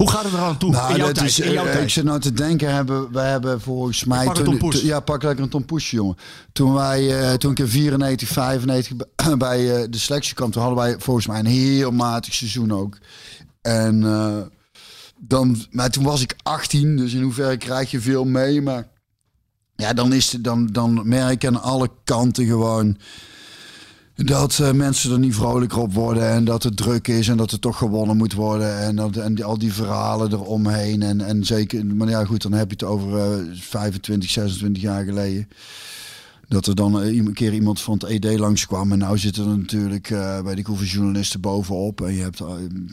Hoe gaat het er aan toe? Nou, in jouw tijd, is, in jouw eh, tijd. ik zit nou te denken, hebben, wij hebben volgens mij... pak toen- ja, pak lekker een tompoesje, jongen. Toen, wij, eh, toen ik in 94, 95 bij- eh, de selectie kwam, toen hadden wij volgens mij een heel matig seizoen ook. En dan, maar toen was ik 18, dus in hoeverre krijg je veel mee. Maar ja, dan, is het, dan, dan merk je aan alle kanten gewoon dat eh, mensen er niet vrolijker op worden en dat het druk is en dat er toch gewonnen moet worden en, dat, en al die verhalen eromheen en, en zeker, maar ja goed, dan heb je het over eh 25, 26 jaar geleden. Dat er dan eh, een keer iemand van het ED langskwam. En nou zitten er natuurlijk, eh weet ik hoeveel journalisten bovenop. En je hebt eh,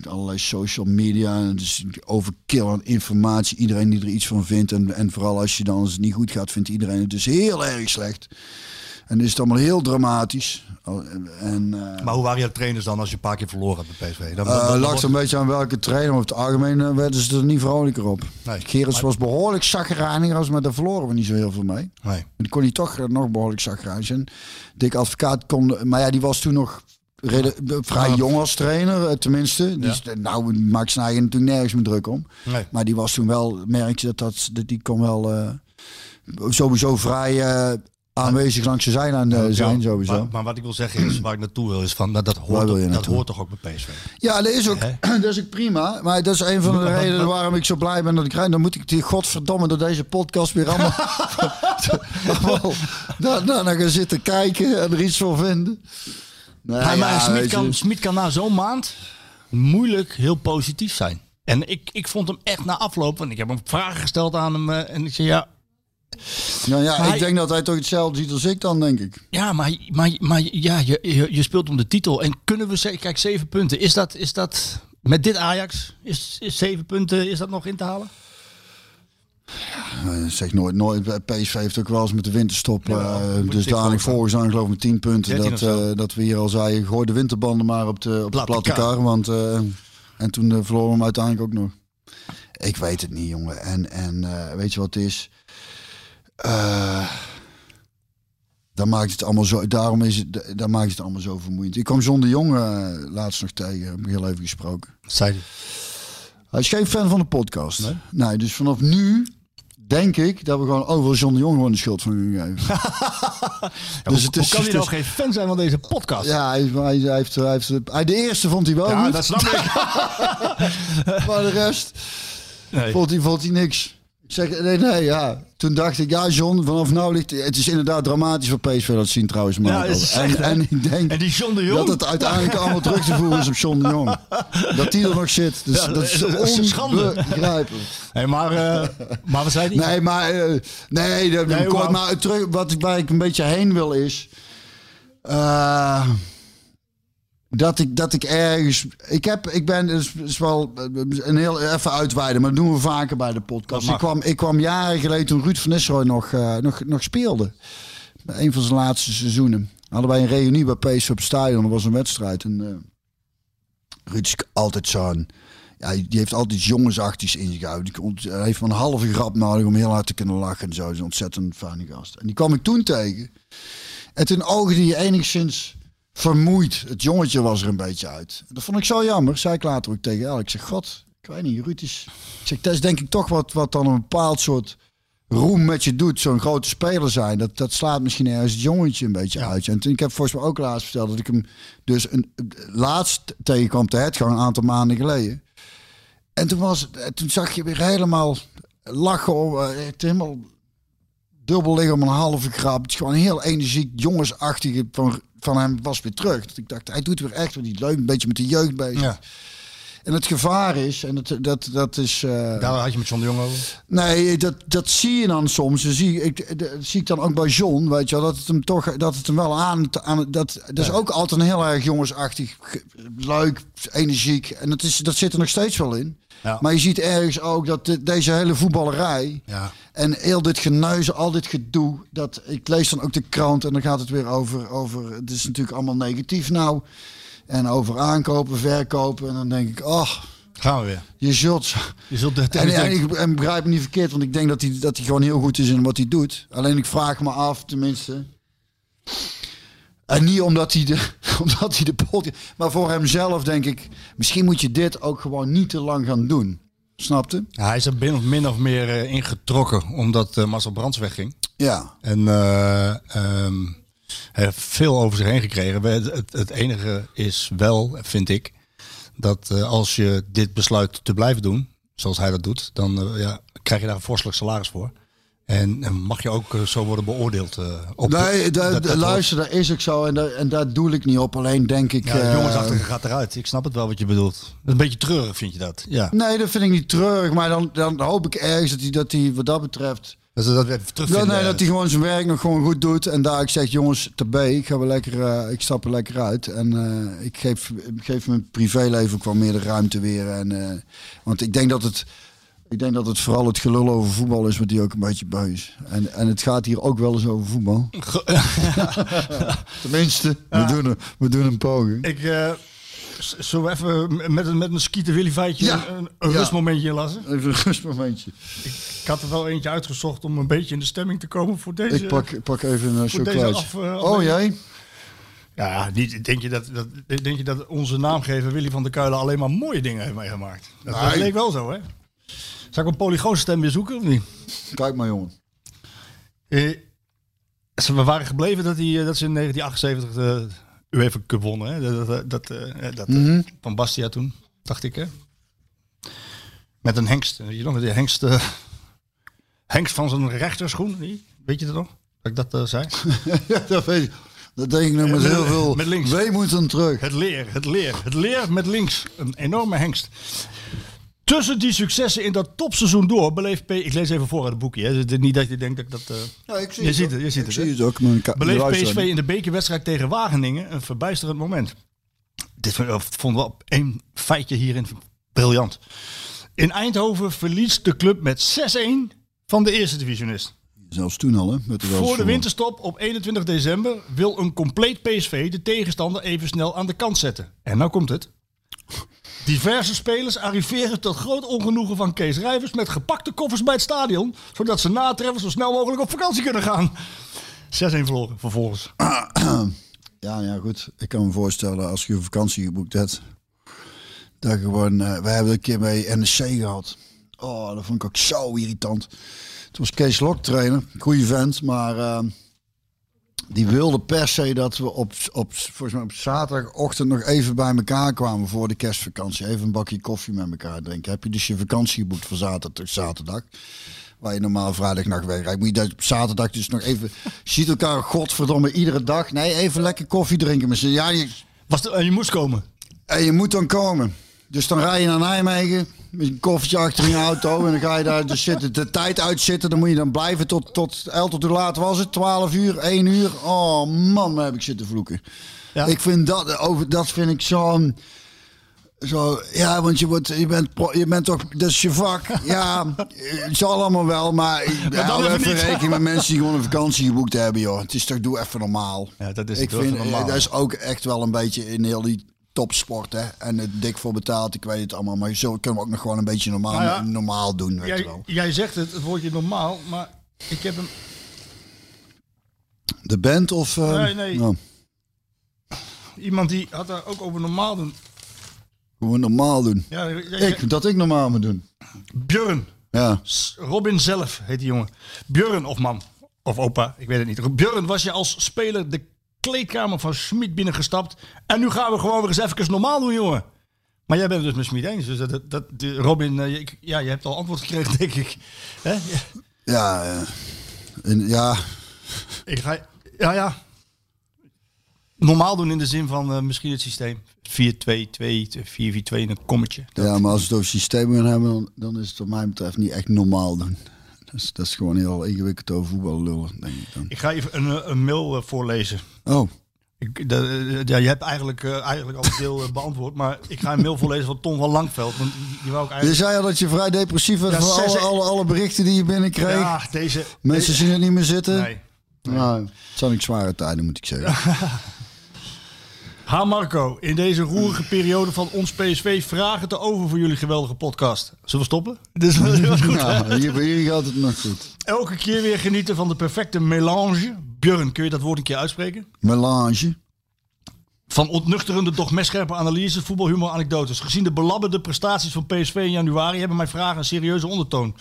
allerlei social media. En is overkill aan informatie. Iedereen die er iets van vindt. En, en vooral als je dan als niet goed gaat, vindt iedereen het dus heel erg slecht. En is het allemaal heel dramatisch. Oh, En, eh, Maar hoe waren jouw trainers dan als je een paar keer verloren hebt bij PSV? Eh, lag wordt- er een beetje aan welke trainer. Over het algemeen eh, werden ze er niet vrolijker op. Nee. Gerrits Maar- was behoorlijk zagrijnig, maar daar verloren we niet zo heel veel mee. Nee. En kon hij toch eh, nog behoorlijk zagrijnig zijn. Dick Advocaat kon... Maar ja, die was toen nog vrij jong als trainer, eh, tenminste. Is- Nou, maakt eigen natuurlijk nergens meer druk om. Nee. Maar die was toen wel... Merk je dat, dat, dat die kon wel... eh, sowieso vrij eh, aanwezig langs de zijlijn eh, zijn, sowieso. Maar, maar wat ik wil zeggen is, waar ik naartoe wil, is van dat, dat, hoort, je dat naartoe? hoort toch ook bij PSV? Ja, dat is ook, dat is ook prima. Maar dat is een van de Maar- redenen maar- waarom ik zo blij ben dat ik rijd. Dan moet ik die godverdomme door deze podcast weer allemaal, allemaal daar, daar naar gaan zitten kijken en er iets van vinden. Nou, maar ja, Smit, weet je. kan, Smit kan na zo'n maand moeilijk heel positief zijn. En ik, ik vond hem echt na afloop, want ik heb hem vragen gesteld aan hem. eh, en ik zei ja, Nou ja, Maar ik denk dat hij toch hetzelfde ziet als ik dan, denk ik. ja maar, maar, maar ja, je, je, je speelt om de titel. En kunnen we zeggen, kijk, zeven punten. Is dat, is dat met dit Ajax, is, is zeven punten, is dat nog in te halen? Eh, zeg nooit, nooit. PSV heeft ook wel eens met de winterstop. Ja, eh, dus dadelijk voor volgens aan geloof ik met 10 punten. 13 Dat, eh, dat we hier al zeiden, gooi de winterbanden maar op de, op de Platte kar. kar. Want, eh, en toen eh, verloren we hem uiteindelijk ook nog. Ik weet het niet, jongen. En, en eh, weet je wat het is? Eh dan maakt het allemaal zo. Daarom is het, dan maakt het allemaal zo vermoeiend. Ik kwam John de Jong eh, laatst nog tegen. Heb ik heel even gesproken. Zei hij. Hij is geen fan van de podcast. Nee, dus vanaf nu denk ik dat we gewoon overal John de Jong gewoon de schuld van kunnen geven. Dus het hoe is- kan hij nou geen fan zijn van deze podcast? ja, hij, hij, hij heeft, hij heeft, hij, de eerste vond hij wel Ja, goed, dat snap ik. maar de rest Nee. vond hij, vond hij niks. Ik zeg, nee, nee, ja. Toen dacht ik, ja John, vanaf nou ligt... Het is inderdaad dramatisch voor PSV dat zien trouwens. Maar Ja, het is en, echt, hè? en ik denk En die John de Jong? dat het uiteindelijk allemaal terug te voeren is op John de Jong. Dat die er nog zit. Dus, Ja, dat is dat is een schande. Hey, maar, eh, maar we zeiden Nee, maar, eh, nee, dat, Nee, kort, maar terug, wat ik, waar ik een beetje heen wil is. eh, dat, ik, dat ik ergens. Ik, heb, ik ben. Het is, wel eh, een heel. Even uitweiden, maar dat doen we vaker bij de podcast. Ik kwam, ik kwam jaren geleden toen Ruud van Nistelrooy nog, eh, nog, nog speelde. Een van zijn laatste seizoenen. Hadden wij een reunie bij PSV op het stadion. Er was een wedstrijd. En eh Ruud is altijd zo'n. Ja, die heeft altijd iets jongensachtigs in zich uit. Die komt- Hij heeft maar een halve grap nodig om heel hard te kunnen lachen en zo. Hij is een ontzettend fijne gast. En die kwam ik toen tegen. En toen oogde hij enigszins vermoeid. Het jongetje was er een beetje uit. Dat vond ik zo jammer. Zei ik later ook tegen El. Ik zeg, god, ik weet niet, Ruud is... Ik zeg, dat is denk ik toch wat, wat dan een bepaald soort roem met je doet. Zo'n grote speler zijn. Dat, dat slaat misschien ergens het jongetje een beetje uit. En toen, ik heb volgens mij ook laatst verteld dat ik hem dus een, laatst tegenkwam te het gewoon een aantal maanden geleden. En toen, was, toen zag je weer helemaal lachen. om, eh, Het helemaal dubbel liggen om een halve grap. Het is gewoon heel energiek, jongensachtige van, van hem was weer terug. Dat ik dacht, hij doet weer echt wat die leuk, een beetje met de jeugd bezig. En het gevaar is, en dat, dat, dat is... eh, Daar had je met John de Jong over. Nee, dat, dat zie je dan soms. Dat zie, ik, dat zie ik dan ook bij John, weet je wel, dat het hem toch, dat het hem wel aan, aan dat, dat is ook altijd een heel erg jongensachtig, ge- leuk, energiek. En dat, is, dat zit er nog steeds wel in. Ja. Maar je ziet ergens ook dat de- deze hele voetballerij Ja. en heel dit geneuzen, al dit gedoe, dat ik lees dan ook de krant en dan gaat het weer over, over het is natuurlijk allemaal negatief nou. En over aankopen, verkopen. En dan denk ik, oh, Gaan we weer. je zult... Je zult de En, en ik en begrijp me niet verkeerd, want ik denk dat hij, dat hij gewoon heel goed is in wat hij doet. Alleen ik vraag me af, tenminste. En niet omdat hij de, omdat hij de pot. Maar voor hemzelf denk ik, misschien moet je dit ook gewoon niet te lang gaan doen. Snapte? Ja, hij is er min of, min of meer eh, ingetrokken omdat eh, Marcel Brands wegging. Ja. En hij heeft veel over zich heen gekregen. Het, het enige is wel, vind ik, dat eh, als je dit besluit te blijven doen, zoals hij dat doet, dan eh, ja, krijg je daar een vorstelijk salaris voor. En, mag je ook eh, zo worden beoordeeld. eh, op de- Nee, dat- luister, dat is ook zo. En, daar en daar doe ik niet op. Alleen denk ik. Ja, de eh, jongensachtige gaat eruit. Ik snap het wel wat je bedoelt. Een beetje treurig, vind je dat? Ja. Nee, dat vind ik niet treurig. Maar dan, dan hoop ik ergens dat hij, dat hij wat dat betreft. Dat, is- dat we even Ja, nee, dat hij gewoon zijn werk nog gewoon goed doet. En daar ik zeg, jongens, te B, ik ga wel lekker, eh, ik stap er lekker uit. En eh, ik geef, geef mijn privéleven ook wel meer de ruimte weer. En, eh, want ik denk dat het, ik denk dat het vooral het gelul over voetbal is, wat die ook een beetje beu is. En, en het gaat hier ook wel eens over voetbal. Tenminste, we, doen een, we doen een poging. Ik, eh, z- zullen we even met, een- met een skieten Willy feitje Ja. een, een Ja. rustmomentje inlassen? Even een rustmomentje. Ik had er wel eentje uitgezocht om een beetje in de stemming te komen voor deze. Ik pak, ik pak even een chocolaatje. eh, oh jij? Ja, niet, denk, je dat, dat, denk je dat onze naamgever Willy van der Kuilen alleen maar mooie dingen heeft meegemaakt? Dat, leek wel zo, hè? Zal ik een polygoonstem weer zoeken of niet? Kijk maar jongen. Eh, ze- we waren gebleven dat, hij, eh, dat ze in 1978 de UEFA Cup wonnen. Hè? Dat, dat, dat, eh, dat, eh, Mhm. Van Bastia toen, dacht ik. Hè? Met een hengst. Weet je nog, die hengst, eh, hengst van zijn rechterschoen. Weet je dat nog? Dat ik dat zei? Ja, dat weet ik. Dat denk ik nog met Met- heel veel met links. weemoed terug. Het leer, het leer, het leer met links. Een enorme hengst. Tussen die successen in dat topseizoen door beleeft P... Ik lees even voor uit het boekje. Hè. Het is niet dat je denkt dat ik dat... eh, Ja, ik zie Je het ziet ook. het, je ziet ik het, zie het ook. Beleeft. PSV in de bekerwedstrijd tegen Wageningen een verbijsterend moment. Dit vonden we op één feitje hierin briljant. In Eindhoven verliest de club met 6-1 van de eerste divisionist. Zelfs toen al, hè? Met de Voor de winterstop op 21 december wil een compleet PSV de tegenstander even snel aan de kant zetten. En nou komt het. Diverse spelers arriveren tot groot ongenoegen van Kees Rijvers met gepakte koffers bij het stadion, zodat ze na treffen zo snel mogelijk op vakantie kunnen gaan. 6-1 verloren vervolgens. Ja, ja, goed. Ik kan me voorstellen als je een vakantie geboekt hebt. Dat gewoon... eh we hebben een keer bij NEC gehad. Oh, dat vond ik ook zo irritant. Toen was Kees Lok trainer. Goeie vent, maar... eh, die wilde per se dat we op, op, volgens mij op zaterdagochtend nog even bij elkaar kwamen voor de kerstvakantie. Even een bakje koffie met elkaar drinken. Heb je dus je vakantie geboekt voor zaterdag? zaterdag waar je normaal vrijdagnacht wegrijdt. Moet je dat op zaterdag dus nog even... Ziet elkaar godverdomme iedere dag. Nee, even lekker koffie drinken. Maar ze, ja, je, Was de, je moest komen. en je moet dan komen. Dus dan rij je naar Nijmegen met een koffertje achter in je auto. En dan ga je daar dus zitten, de tijd uitzitten. Dan moet je dan blijven tot, tot, El, tot hoe laat was het? 12 uur, 1 uur. Oh man, heb ik zitten vloeken. Ja. Ik vind dat, over, dat vind ik zo'n... Zo, ja, want je, wordt, je, bent, pro- je bent toch, dat is je vak. Ja, het zal allemaal wel, maar dan hou even even rekening met mensen die gewoon een vakantie geboekt hebben, joh. Het is toch, doe even normaal. Ja, dat is ik vind, even normaal. dat is ook echt wel een beetje in heel die topsport, hè. En het dik voor betaald, ik weet het allemaal. Maar zo kunnen we ook nog gewoon een beetje normaal, Nou ja, normaal doen, weet Jij, wel. jij zegt het, het woordje normaal, maar ik heb hem... De band of... eh, Nee, nee. nou, Iemand die had daar ook over normaal doen. gewoon normaal doen. Ja, jij- Ik, dat ik normaal moet doen. Björn. Ja. Robin zelf heet die jongen. Björn of man. Of opa, ik weet het niet. Björn was je als speler de kleedkamer van Schmid binnengestapt. En nu gaan we gewoon weer eens even normaal doen, jongen. Maar jij bent het dus met Schmid eens. Dus dat, dat, Robin, eh, ik- ja, je hebt al antwoord gekregen, denk ik. Hè? Ja, Ja, eh, en, ja, Ik ga... Ja, ja. normaal doen in de zin van eh, misschien het systeem 4-2-2, 4-4-2 in een kommetje. Dat- Ja, maar als we het over systeem gaan hebben, dan, dan is het wat mij betreft niet echt normaal doen. Dat is, dat is gewoon heel ingewikkeld over voetbal lullen, denk ik dan. Ik ga even een, eh, een mail eh, voorlezen. Oh, Ik, de, eh, ja, je hebt eigenlijk, eigenlijk al deel eh, beantwoord, maar ik ga een mail voorlezen van Tom van Langveld. Want die, wou ik je eigenlijk... zei al dat je vrij depressief was Ja, van alle, alle, alle berichten die je binnenkreeg. Ja, deze... Mensen zien het niet meer zitten. Nee. Nou, het zijn ook zware tijden, moet ik zeggen. Ha Marco, in deze roerige periode van ons PSV vragen te over voor jullie geweldige podcast. Zullen we stoppen? Goed. Nou, hier, hier gaat het nog goed. Elke keer weer genieten van de perfecte melange. Björn, kun je dat woord een keer uitspreken? Melange. Van ontnuchterende, doch messcherpe analyses, voetbalhumor, anekdotes. Gezien de belabberde prestaties van PSV in januari hebben mijn vragen een serieuze ondertoon.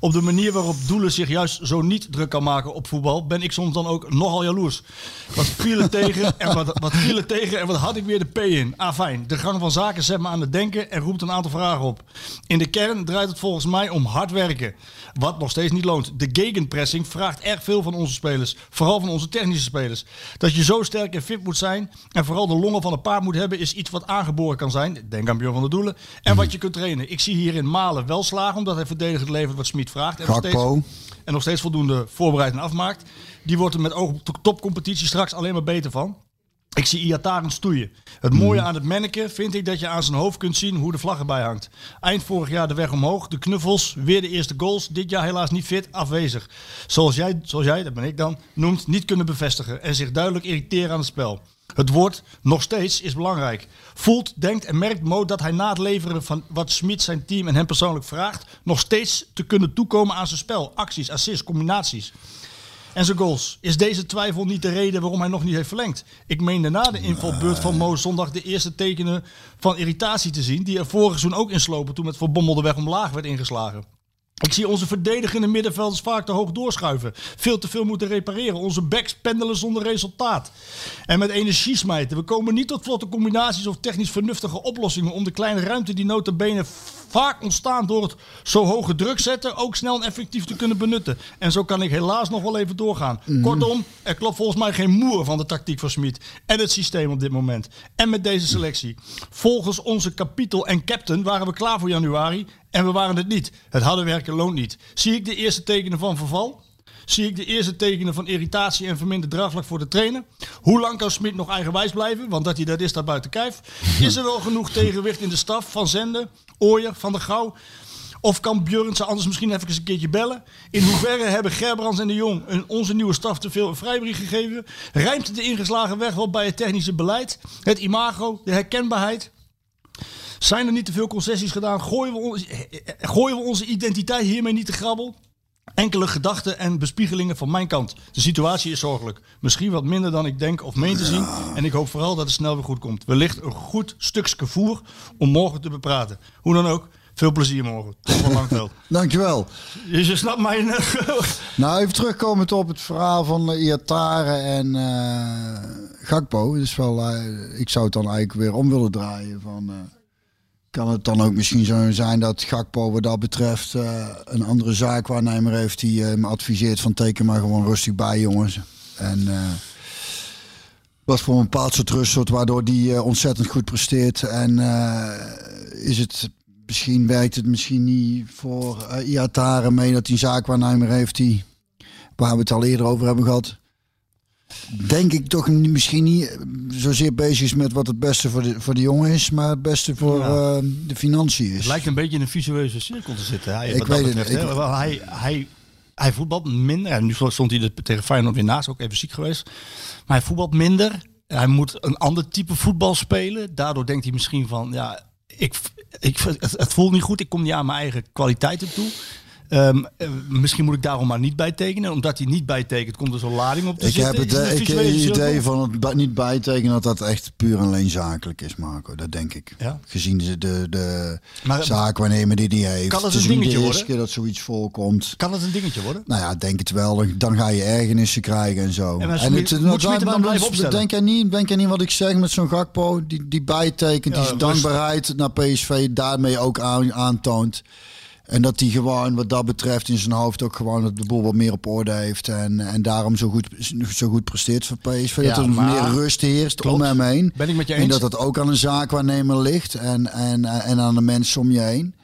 Op de manier waarop Doelen zich juist zo niet druk kan maken op voetbal, ben ik soms dan ook nogal jaloers. Wat viel er tegen en wat, wat viel tegen en wat had ik weer de P in? Ah fijn, de gang van zaken zet me aan het denken en roept een aantal vragen op. In de kern draait het volgens mij om hard werken. Wat nog steeds niet loont. De gegenpressing vraagt erg veel van onze spelers. Vooral van onze technische spelers. Dat je zo sterk en fit moet zijn. En vooral de longen van een paard moet hebben. Is iets wat aangeboren kan zijn. Denk aan Björn van der Doelen. En wat je kunt trainen. Ik zie hier in Malen wel slagen. Omdat hij verdedigend levert wat Smit vraagt. En nog, steeds, en nog steeds voldoende voorbereid en afmaakt. Die wordt er met oog op de topcompetitie straks alleen maar beter van. Ik zie Iataren stoeien. Het mooie aan het manneke vind ik dat je aan zijn hoofd kunt zien hoe de vlag erbij hangt. Eind vorig jaar de weg omhoog, de knuffels, weer de eerste goals. Dit jaar helaas niet fit, afwezig. Zoals jij, zoals jij dat ben ik dan, noemt niet kunnen bevestigen en zich duidelijk irriteren aan het spel. Het woord nog steeds is belangrijk. Voelt, denkt en merkt Mo dat hij na het leveren van wat Smit zijn team en hem persoonlijk vraagt, nog steeds te kunnen toekomen aan zijn spel. Acties, assists, combinaties en zijn goals. Is deze twijfel niet de reden waarom hij nog niet heeft verlengd? Ik meende na de invalbeurt van Mo zondag de eerste tekenen van irritatie te zien, die er vorig seizoen ook inslopen toen met Van Bommel de weg omlaag werd ingeslagen. Ik zie onze verdedigende middenvelders vaak te hoog doorschuiven. Veel te veel moeten repareren. Onze backs pendelen zonder resultaat. En met energie smijten. We komen niet tot vlotte combinaties of technisch vernuftige oplossingen om de kleine ruimte die notabene vaak ontstaan door het zo hoge druk zetten ook snel en effectief te kunnen benutten. En zo kan ik helaas nog wel even doorgaan. Kortom, er klopt volgens mij geen moer van de tactiek van Smit en het systeem op dit moment. En met deze selectie. Volgens onze kapitel en captain waren we klaar voor januari en we waren het niet. Het harde werken loont niet. Zie ik de eerste tekenen van verval? Zie ik de eerste tekenen van irritatie en verminderd draagvlak voor de trainer? Hoe lang kan Smit nog eigenwijs blijven? Want dat hij dat is, staat buiten kijf. Is er wel genoeg tegenwicht in de staf van Zende, Ooyer, Van der Gouw? Of kan Björn ze anders misschien even een keertje bellen? In hoeverre hebben Gerbrands en de Jong een, onze nieuwe staf te veel een vrijbrief gegeven? Rijmt de ingeslagen weg wel bij het technische beleid? Het imago, de herkenbaarheid? Zijn er niet te veel concessies gedaan? Gooien we, ons, gooien we onze identiteit hiermee niet te grabbel? Enkele gedachten en bespiegelingen van mijn kant. De situatie is zorgelijk. Misschien wat minder dan ik denk of meen te zien. En ik hoop vooral dat het snel weer goed komt. Wellicht een goed stukje voer om morgen te bepraten. Hoe dan ook, veel plezier morgen. Tot wel lang wel. Dankjewel. Dus je snapt mijn... Nou, even terugkomend op het verhaal van uh, Iatare en eh, Gakpo. Dus wel, eh, ik zou het dan eigenlijk weer om willen draaien. Van, eh, kan het dan ook misschien zo zijn dat Gakpo wat dat betreft eh, een andere zaakwaarnemer heeft die eh, me adviseert van teken maar gewoon rustig bij jongens. En wat voor een bepaald soort rustsoort waardoor die ontzettend goed presteert. En is het misschien werkt het misschien niet voor uh, Iatare mee dat hij een zaakwaarnemer heeft die waar we het al eerder over hebben gehad. Denk ik toch misschien niet zozeer bezig is met wat het beste voor de, voor de jongen is, maar het beste voor Ja. eh, de financiën is. Het lijkt een beetje in een visueuze cirkel te zitten. Hij, Ik weet het, ik-. Wel, hij, hij, hij voetbalt minder. En nu stond hij er tegen Feyenoord weer naast, ook even ziek geweest. Maar hij voetbalt minder. Hij moet een ander type voetbal spelen. Daardoor denkt hij misschien van, ja, ik, ik, het, het voelt niet goed. Ik kom niet aan mijn eigen kwaliteiten toe. Ehm, eh, misschien moet ik daarom maar niet bijtekenen. Omdat hij niet bijtekent, komt er zo'n lading op te Ik zitten. heb het, eh, ik heb het idee van het niet bijtekenen dat dat echt puur en alleen zakelijk is, Marco. Dat denk ik. Ja. Gezien de, de, de Maar- die die heeft. Kan het een niet de dingetje eerste worden? keer dat zoiets voorkomt. Kan het een dingetje worden? Nou ja, denk het wel. Dan- Dan ga je ergernissen krijgen en zo. En maar en Smit- het, moet dan blijven opstellen? Denk jij niet, denk jij niet wat ik zeg met zo'n Gakpo? Die, die bijtekent, Ja, die zijn dankbaarheid naar PSV daarmee ook aan, aantoont. En dat hij gewoon wat dat betreft in zijn hoofd ook gewoon de boel wat meer op orde heeft. En, en daarom zo goed, zo goed presteert voor PSV. Ja, dat er meer rust heerst Klopt. om hem heen. Ben ik met je En eens. dat het ook aan een zaakwaarnemer ligt. En, en, en aan de mensen om je heen.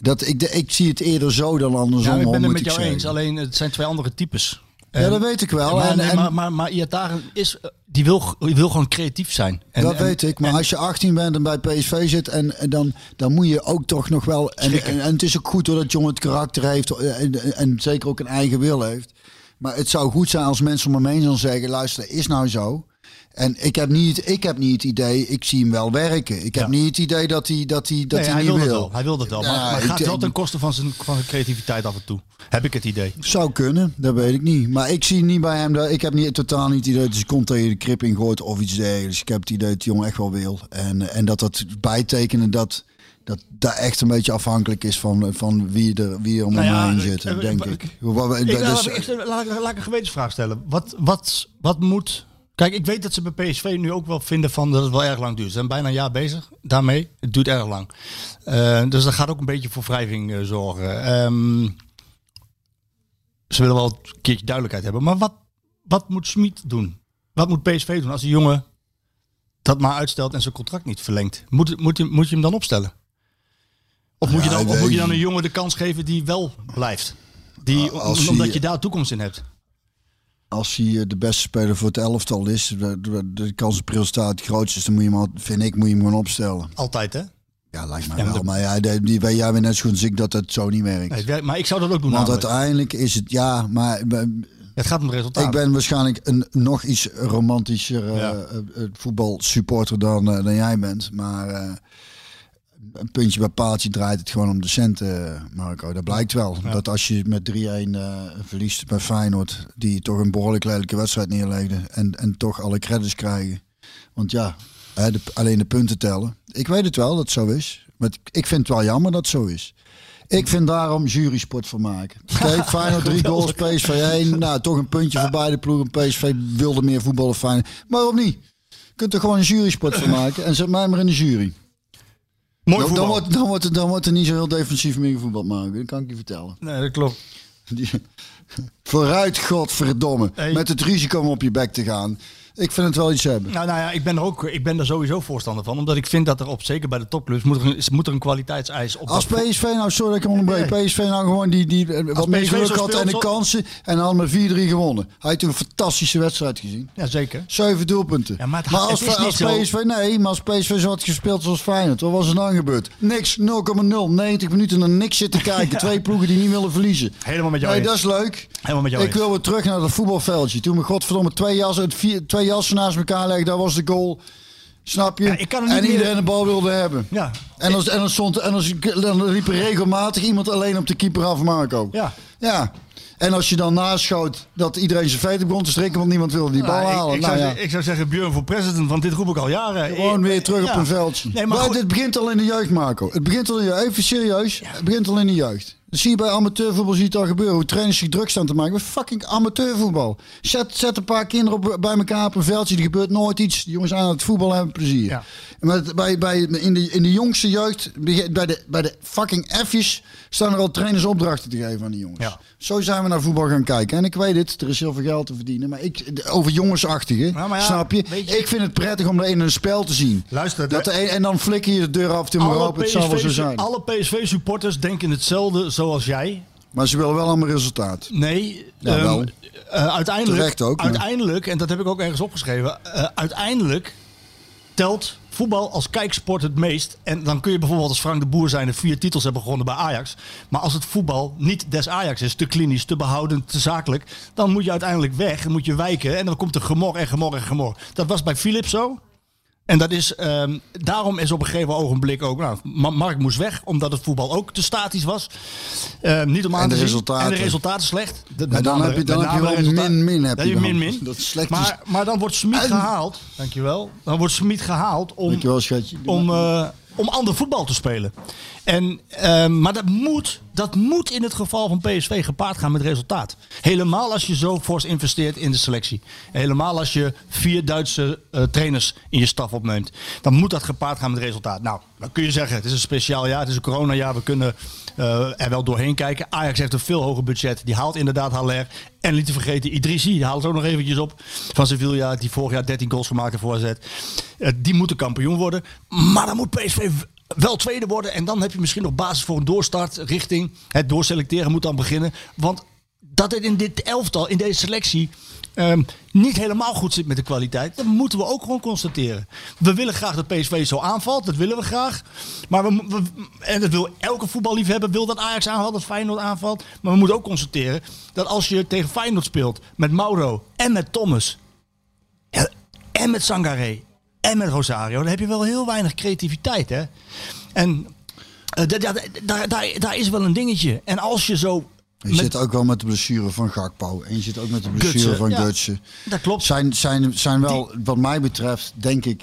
Dat, ik, ik zie het eerder zo dan andersom. Ja, ik ben het met jou zeggen. eens. Alleen het zijn twee andere types. Ja, dat weet ik wel. Maar, en, nee, en- maar, maar, maar Iataren is, eh, die wil, die wil gewoon creatief zijn. En, dat weet ik. Maar als je 18 bent en bij PSV zit, en, en dan, dan moet je ook toch nog wel. En, het is ook goed doordat jongen het karakter heeft eh, en, en zeker ook een eigen wil heeft. Maar het zou goed zijn als mensen om me heen dan zeggen: luister, dat is nou zo. En ik heb niet, ik heb niet het idee, ik zie hem wel werken. Ik heb Ja. niet het idee dat hij, dat hij, dat Nee, hij, niet wil. Hij wil het wel. Ja, maar ik gaat wel ten koste van zijn, van zijn creativiteit af en toe. Heb ik het idee. Zou kunnen, dat weet ik niet. Maar ik zie niet bij hem, dat, ik heb niet, totaal niet het idee dat hij komt tegen de krip ingooit of iets dergelijks. Ik heb het idee dat die jongen echt wel wil. En, en dat dat bijtekenen dat dat dat echt een beetje afhankelijk is van, van wie, er, wie er om Nou hem ja, heen zit, ik- denk dat laat, ik- laat, laat ik een gewetensvraag stellen. Wat, wat, wat moet... Kijk, ik weet dat ze bij PSV nu ook wel vinden van dat het wel erg lang duurt. Ze zijn bijna een jaar bezig daarmee. Het duurt erg lang. Eh, dus dat gaat ook een beetje voor wrijving eh, zorgen. Ehm, ze willen wel een keertje duidelijkheid hebben. Maar wat, wat moet Smit doen? Wat moet PSV doen als die jongen dat maar uitstelt en zijn contract niet verlengt? Moet, moet, je, moet je hem dan opstellen? Of moet, je dan, of moet je dan een jongen de kans geven die wel blijft? Die, Als hij- omdat je daar toekomst in hebt. Als hij eh, de beste speler voor het elftal is, de, de, de kans op resultaat het grootste is, dan moet je hem, vind ik, moet je hem gewoon opstellen. Altijd, hè? Ja, lijkt mij Ja, maar wel. de- Maar ja, die, weet jij weer net zo goed als ik dat het zo niet werkt. Nee, het werkt- maar ik zou dat ook doen. Want namelijk. uiteindelijk is het, ja, maar Het gaat om het resultaat. Ik ben waarschijnlijk een nog iets romantischer eh, Ja. eh, voetbalsupporter dan, dan jij bent. Maar een puntje bij paaltje draait het gewoon om de centen, eh, Marco. Dat blijkt wel. Dat als je met 3-1 eh, verliest bij Feyenoord, die toch een behoorlijk lelijke wedstrijd neerlegden en, en toch alle credits krijgen. Want ja, hè, de, alleen de punten tellen. Ik weet het wel dat het zo is. Maar ik vind het wel jammer dat het zo is. Ik vind daarom jurysport van maken. Kijk, Feyenoord drie goals, PSV 1. Nou, toch een puntje voor beide ploegen. PSV wilde meer voetballen, Feyenoord. Maar waarom niet? Je kunt er gewoon een jurysport van maken. En zet mij maar in de jury. Mooi Dan, dan, voetbal. wordt, dan, wordt, er- dan wordt er niet zo heel defensief meer gevoetbald maken. Dat kan ik je vertellen. Nee, dat klopt. Die- Vooruit, godverdomme. Hey. Met het risico om op je bek te gaan. Ik vind het wel iets hebben. Nou, nou ja, ik ben er ook, ik ben er sowieso voorstander van. Omdat ik vind dat er op, zeker bij de topclubs, moet er een, moet er een kwaliteitseis op. Als PSV nou, sorry dat ik hem onderbreek, Nee. PSV nou gewoon die, die eh, wat meer geluk had en de kansen en dan met 4-3 gewonnen. Hij heeft een fantastische wedstrijd gezien. Ja, zeker. Zeven doelpunten. Ja, maar het- als, het als PSV, nee, maar als PSV zo had gespeeld zoals Feyenoord, wat was er dan gebeurd? Niks, 0,0, 90 minuten naar niks zitten kijken. Twee ploegen die niet willen verliezen. Helemaal met jou Nee, eens. dat is leuk. Helemaal met jou Ik eens. wil weer terug naar dat voetbalveldje. Toen we godverdomme twee jassen, het vier, twee jassen naast elkaar legden, dat was de goal. Snap je? Ja, ik kan niet en meer- iedereen de bal wilde hebben. Ja. En dan, en dan, stond, en dan, dan liep er regelmatig iemand alleen op de keeper af, Marco. Ja. Ja. En als je dan naschoot dat iedereen zijn feiten begon te strikken, want niemand wilde die bal Nou, halen. ik, nou zou, ja. ik zou zeggen, Björn voor president, want dit roep ik al jaren. Gewoon weer terug Ja. op een veldje. Nee, maar dit begint al in de jeugd, Marco. Het begint al in de Even serieus. Het begint al in de jeugd. Dat zie je bij amateurvoetbal, zie je het al gebeuren. Hoe trainers zich druk staan te maken. Met fucking amateurvoetbal. Zet, zet een paar kinderen op, bij elkaar op een veldje. Er gebeurt nooit iets. Die jongens aan het voetbal hebben plezier. Ja. Met, bij, bij, in, de, in de jongste jeugd, bij de, bij de fucking F'jes, staan er al trainers opdrachten te geven aan die jongens. Ja. Zo zijn we naar voetbal gaan kijken. En ik weet het, er is heel veel geld te verdienen. Maar ik, over jongensachtige, Nou, maar ja, snap je? Ik vind het prettig om er in een spel te zien. Luister, Dat de- een, en dan flikker je de deur af en toe maar open. Het zal wel zo zijn. alle PSV-supporters denken hetzelfde zoals jij. Maar ze willen wel allemaal resultaat. Nee, Ja, ehm, wel. eh, uiteindelijk, ook, uiteindelijk, en dat heb ik ook ergens opgeschreven, eh, uiteindelijk telt voetbal als kijksport het meest. En dan kun je bijvoorbeeld als Frank de Boer zijn en vier titels hebben gewonnen bij Ajax. Maar als het voetbal niet des Ajax is, te klinisch, te behoudend, te zakelijk, dan moet je uiteindelijk weg, moet je wijken en dan komt er gemor en gemor en gemor. Dat was bij Philips zo. En dat is, ehm, daarom is op een gegeven ogenblik ook, nou, Ma- Mark moest weg, omdat het voetbal ook te statisch was. Ehm, niet om aan En de te resultaten. En de resultaten slecht. De- dan heb je- dan heb je wel min-min heb je heb je dan. min-min. Dat is slecht Maar, maar dan wordt Smit gehaald, dankjewel. Dan wordt Smit gehaald om, Dankjewel, schatje. om, eh, om ander voetbal te spelen. En, ehm, maar dat moet, dat moet in het geval van PSV gepaard gaan met resultaat. Helemaal als je zo fors investeert in de selectie. Helemaal als je vier Duitse eh, trainers in je staf opneemt. Dan moet dat gepaard gaan met resultaat. Nou, dan kun je zeggen, het is een speciaal jaar, het is een coronajaar. We kunnen er wel doorheen kijken. Ajax heeft een veel hoger budget. Die haalt inderdaad Haller. En niet te vergeten, Idrissi, die haalt ook nog eventjes op. Van Sevilla, die vorig jaar 13 goals gemaakt heeft voorzet. Uh, die moeten kampioen worden. Maar dan moet PSV wel tweede worden. En dan heb je misschien nog basis voor een doorstart richting het doorselecteren moet dan beginnen. Want dat het in dit elftal, in deze selectie, ehm, niet helemaal goed zit met de kwaliteit. Dat moeten we ook gewoon constateren. We willen graag dat PSV zo aanvalt. Dat willen we graag. Maar we, en dat wil elke voetballiefhebber wil dat Ajax aanvalt, dat Feyenoord aanvalt. Maar we moeten ook constateren dat als je tegen Feyenoord speelt met Mauro en met Thomas en met Sangaré en met Rosario, dan heb je wel heel weinig creativiteit. Hè? En eh, daar is wel een dingetje. En als je zo. Je met- zit ook wel met de blessure van Gakpo. En je zit ook met de blessure Gutsen, van ja. Gutsen. dat klopt. Zijn, zijn, zijn wel, wat mij betreft, denk ik,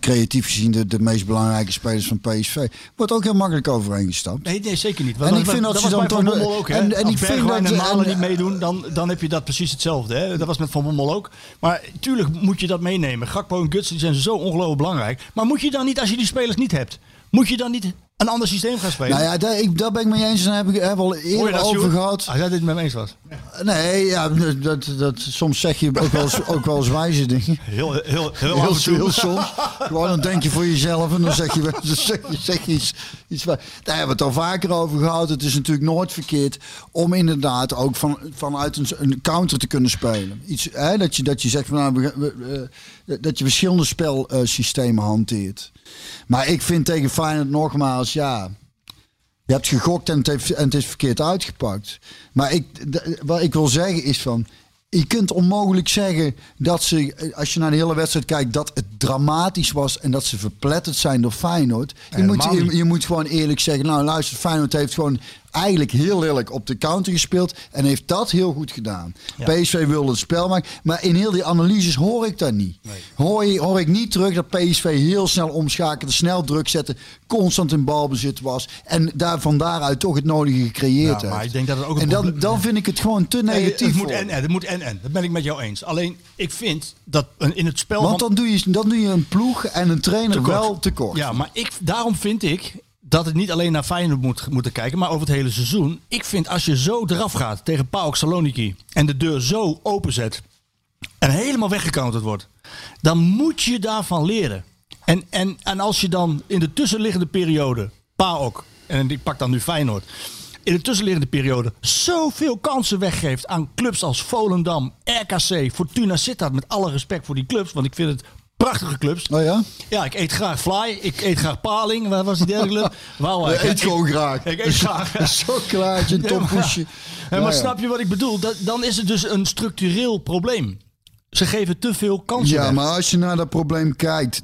creatief gezien de, de meest belangrijke spelers van PSV. Wordt ook heel makkelijk overeengestapt. Nee, nee, zeker niet. En dat ik vind bij- dat ze dan toch- ook. Hè? en- en Als ik vind dat- en Malen en- niet meedoen, dan, dan heb je dat precies hetzelfde. Hè? Dat was met Van Bommel ook. Maar tuurlijk moet je dat meenemen. Gakpo en Guts die zijn zo ongelooflijk belangrijk. Maar moet je dan niet, als je die spelers niet hebt, moet je dan niet een ander systeem gaan spelen? Nou ja, daar, ik, daar ben ik mee eens. En daar heb ik hebben we al eerder dat, over Sjoerd? gehad. Als jij dit met me eens was. Nee, ja, dat, dat, soms zeg je ook wel eens, ook wel eens wijze dingen. Heel, heel, heel, Heel, af en toe. heel soms. Gewoon dan denk je voor jezelf en dan zeg je, dan zeg je, zeg je iets, iets waar. Daar hebben we het al vaker over gehad. Het is natuurlijk nooit verkeerd om inderdaad ook van, vanuit een, een counter te kunnen spelen. Iets, hè, dat, je, dat je zegt van, nou, we- we- we- dat je verschillende spelsystemen hanteert. Maar ik vind tegen Feyenoord nogmaals, ja. Je hebt gegokt en het, heeft, en het is verkeerd uitgepakt. Maar ik, wat ik wil zeggen is van. Je kunt onmogelijk zeggen dat ze, als je naar de hele wedstrijd kijkt, dat het dramatisch was en dat ze verpletterd zijn door Feyenoord. Je, moet, je moet gewoon eerlijk zeggen, nou luister, Feyenoord heeft gewoon eigenlijk heel eerlijk op de counter gespeeld en heeft dat heel goed gedaan. PSV wilde het spel maken, maar in heel die analyses hoor ik dat niet. Hoor, je, hoor ik niet terug dat PSV heel snel omschakelde, snel druk zette, constant in balbezit was en daar van daaruit toch het nodige gecreëerd Ja, maar heeft. ik denk dat het ook een en dan, dan vind ik het gewoon te Nee, negatief. het moet en, en, het moet en en. Dat ben ik met jou eens. Alleen ik vind dat in het spel Want dan doe, je, dan doe je een ploeg en een trainer Tekort. wel tekort. Ja, maar ik, daarom vind ik dat het niet alleen naar Feyenoord moet moeten kijken, maar over het hele seizoen. Ik vind als je zo eraf gaat tegen PAOK Saloniki en de deur zo openzet en helemaal weggecounterd wordt, dan moet je daarvan leren. En, en, en als je dan in de tussenliggende periode, PAOK, en ik pak dan nu Feyenoord, in de tussenliggende periode zoveel kansen weggeeft aan clubs als Volendam, RKC, Fortuna Sittard, met alle respect voor die clubs, want ik vind het prachtige clubs. Oh ja? Ja, ik eet graag fly. Ik eet graag paling. Waar was die derde club? Wauw, Je eet gewoon graag. Ik eet graag. Een chocolaatje, een tompoesje. Ja, maar snap je wat ik bedoel? Dat, dan is het dus een structureel probleem. Ze geven te veel kansen Ja, weg. maar als je naar dat probleem kijkt.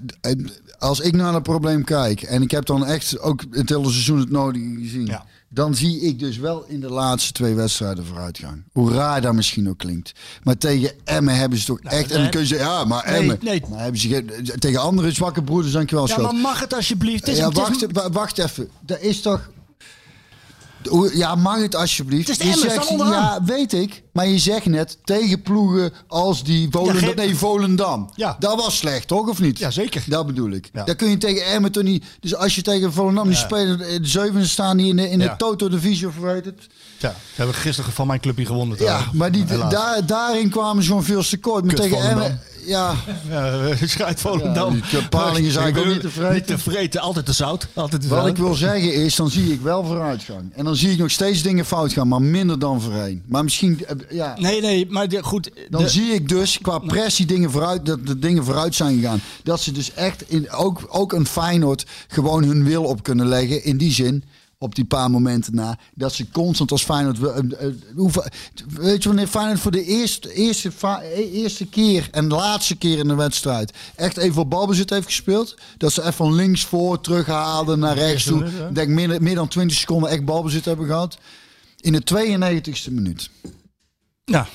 Als ik naar dat probleem kijk. En ik heb dan echt ook het hele seizoen het nodige gezien. Ja. Dan zie ik dus wel in de laatste twee wedstrijden vooruitgang. Hoe raar dat misschien ook klinkt. Maar tegen Emmen hebben ze toch echt. En dan kun je zeggen, ja, maar Nee, Emmen. nee. Maar hebben ze tegen andere zwakke broeders, dankjewel, Ja, maar mag het alsjeblieft? Het is, ja, wacht, wa- wacht even. Dat is toch. Ja, mag het alsjeblieft? Het is de Je zegt- ja, weet ik. Maar je zegt net tegen ploegen als die Volendam. Ja, nee, Volendam. Ja. Dat was slecht, toch? Of niet? Ja, zeker. Dat bedoel ik. Ja. Dat kun je tegen toch niet. Dus als je tegen Volendam die spelen, de zevende staan die in de, in de Ja. Toto-divisie of heet het? Ja, ze hebben gisteren van mijn clubje gewonnen. Ja, maar die, daar, daarin kwamen ze gewoon veel te kort. Maar Kut tegen Volendam. Ja. Ja, schrijt Volendam. Ja, die paling is eigenlijk ook niet te vreten. Niet te vreten, altijd te zout. Altijd te Wat ik wil zeggen is, dan zie ik wel vooruitgang. En dan zie ik nog steeds dingen fout gaan, maar minder dan voorheen. Maar misschien, eh, ja, Nee, nee, maar de- goed. dan de- zie ik dus qua pressie dingen vooruit, dat de dingen vooruit zijn gegaan. Dat ze dus echt, in, ook, ook een Feyenoord, gewoon hun wil op kunnen leggen. In die zin, op die paar momenten na, dat ze constant als Feyenoord... eh, eh, weet je wanneer Feyenoord voor de eerste, eerste, eerste keer en laatste keer in de wedstrijd... echt even op balbezit heeft gespeeld? Dat ze even van links voor terughaalden naar rechts toe. Ik denk meer, meer dan 20 seconden echt balbezit hebben gehad. In de 92e minuut. Ja,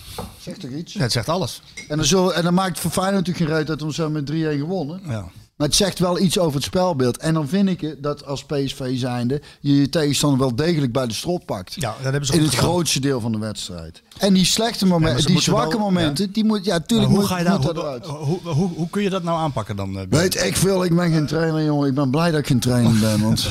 Zegt toch iets? het zegt alles. En dan, zullen, en dan maakt het voor Feyenoord natuurlijk geen uit, want ze hebben met 3-1 gewonnen. Ja. Maar het zegt wel iets over het spelbeeld. En dan vind ik het dat als PSV zijnde je je tegenstander wel degelijk bij de strop pakt. Ja, dat hebben ze In het gedaan. grootste deel van de wedstrijd. En die slechte Ja, momenten, die zwakke wel- momenten, die moet, ja, tuurlijk hoe moet, ga je daar, hoe, hoe, hoe, hoe kun je dat nou aanpakken dan? eh? Weet ik veel, ik ben geen trainer, jongen. Ik ben blij dat ik geen trainer ben. Want,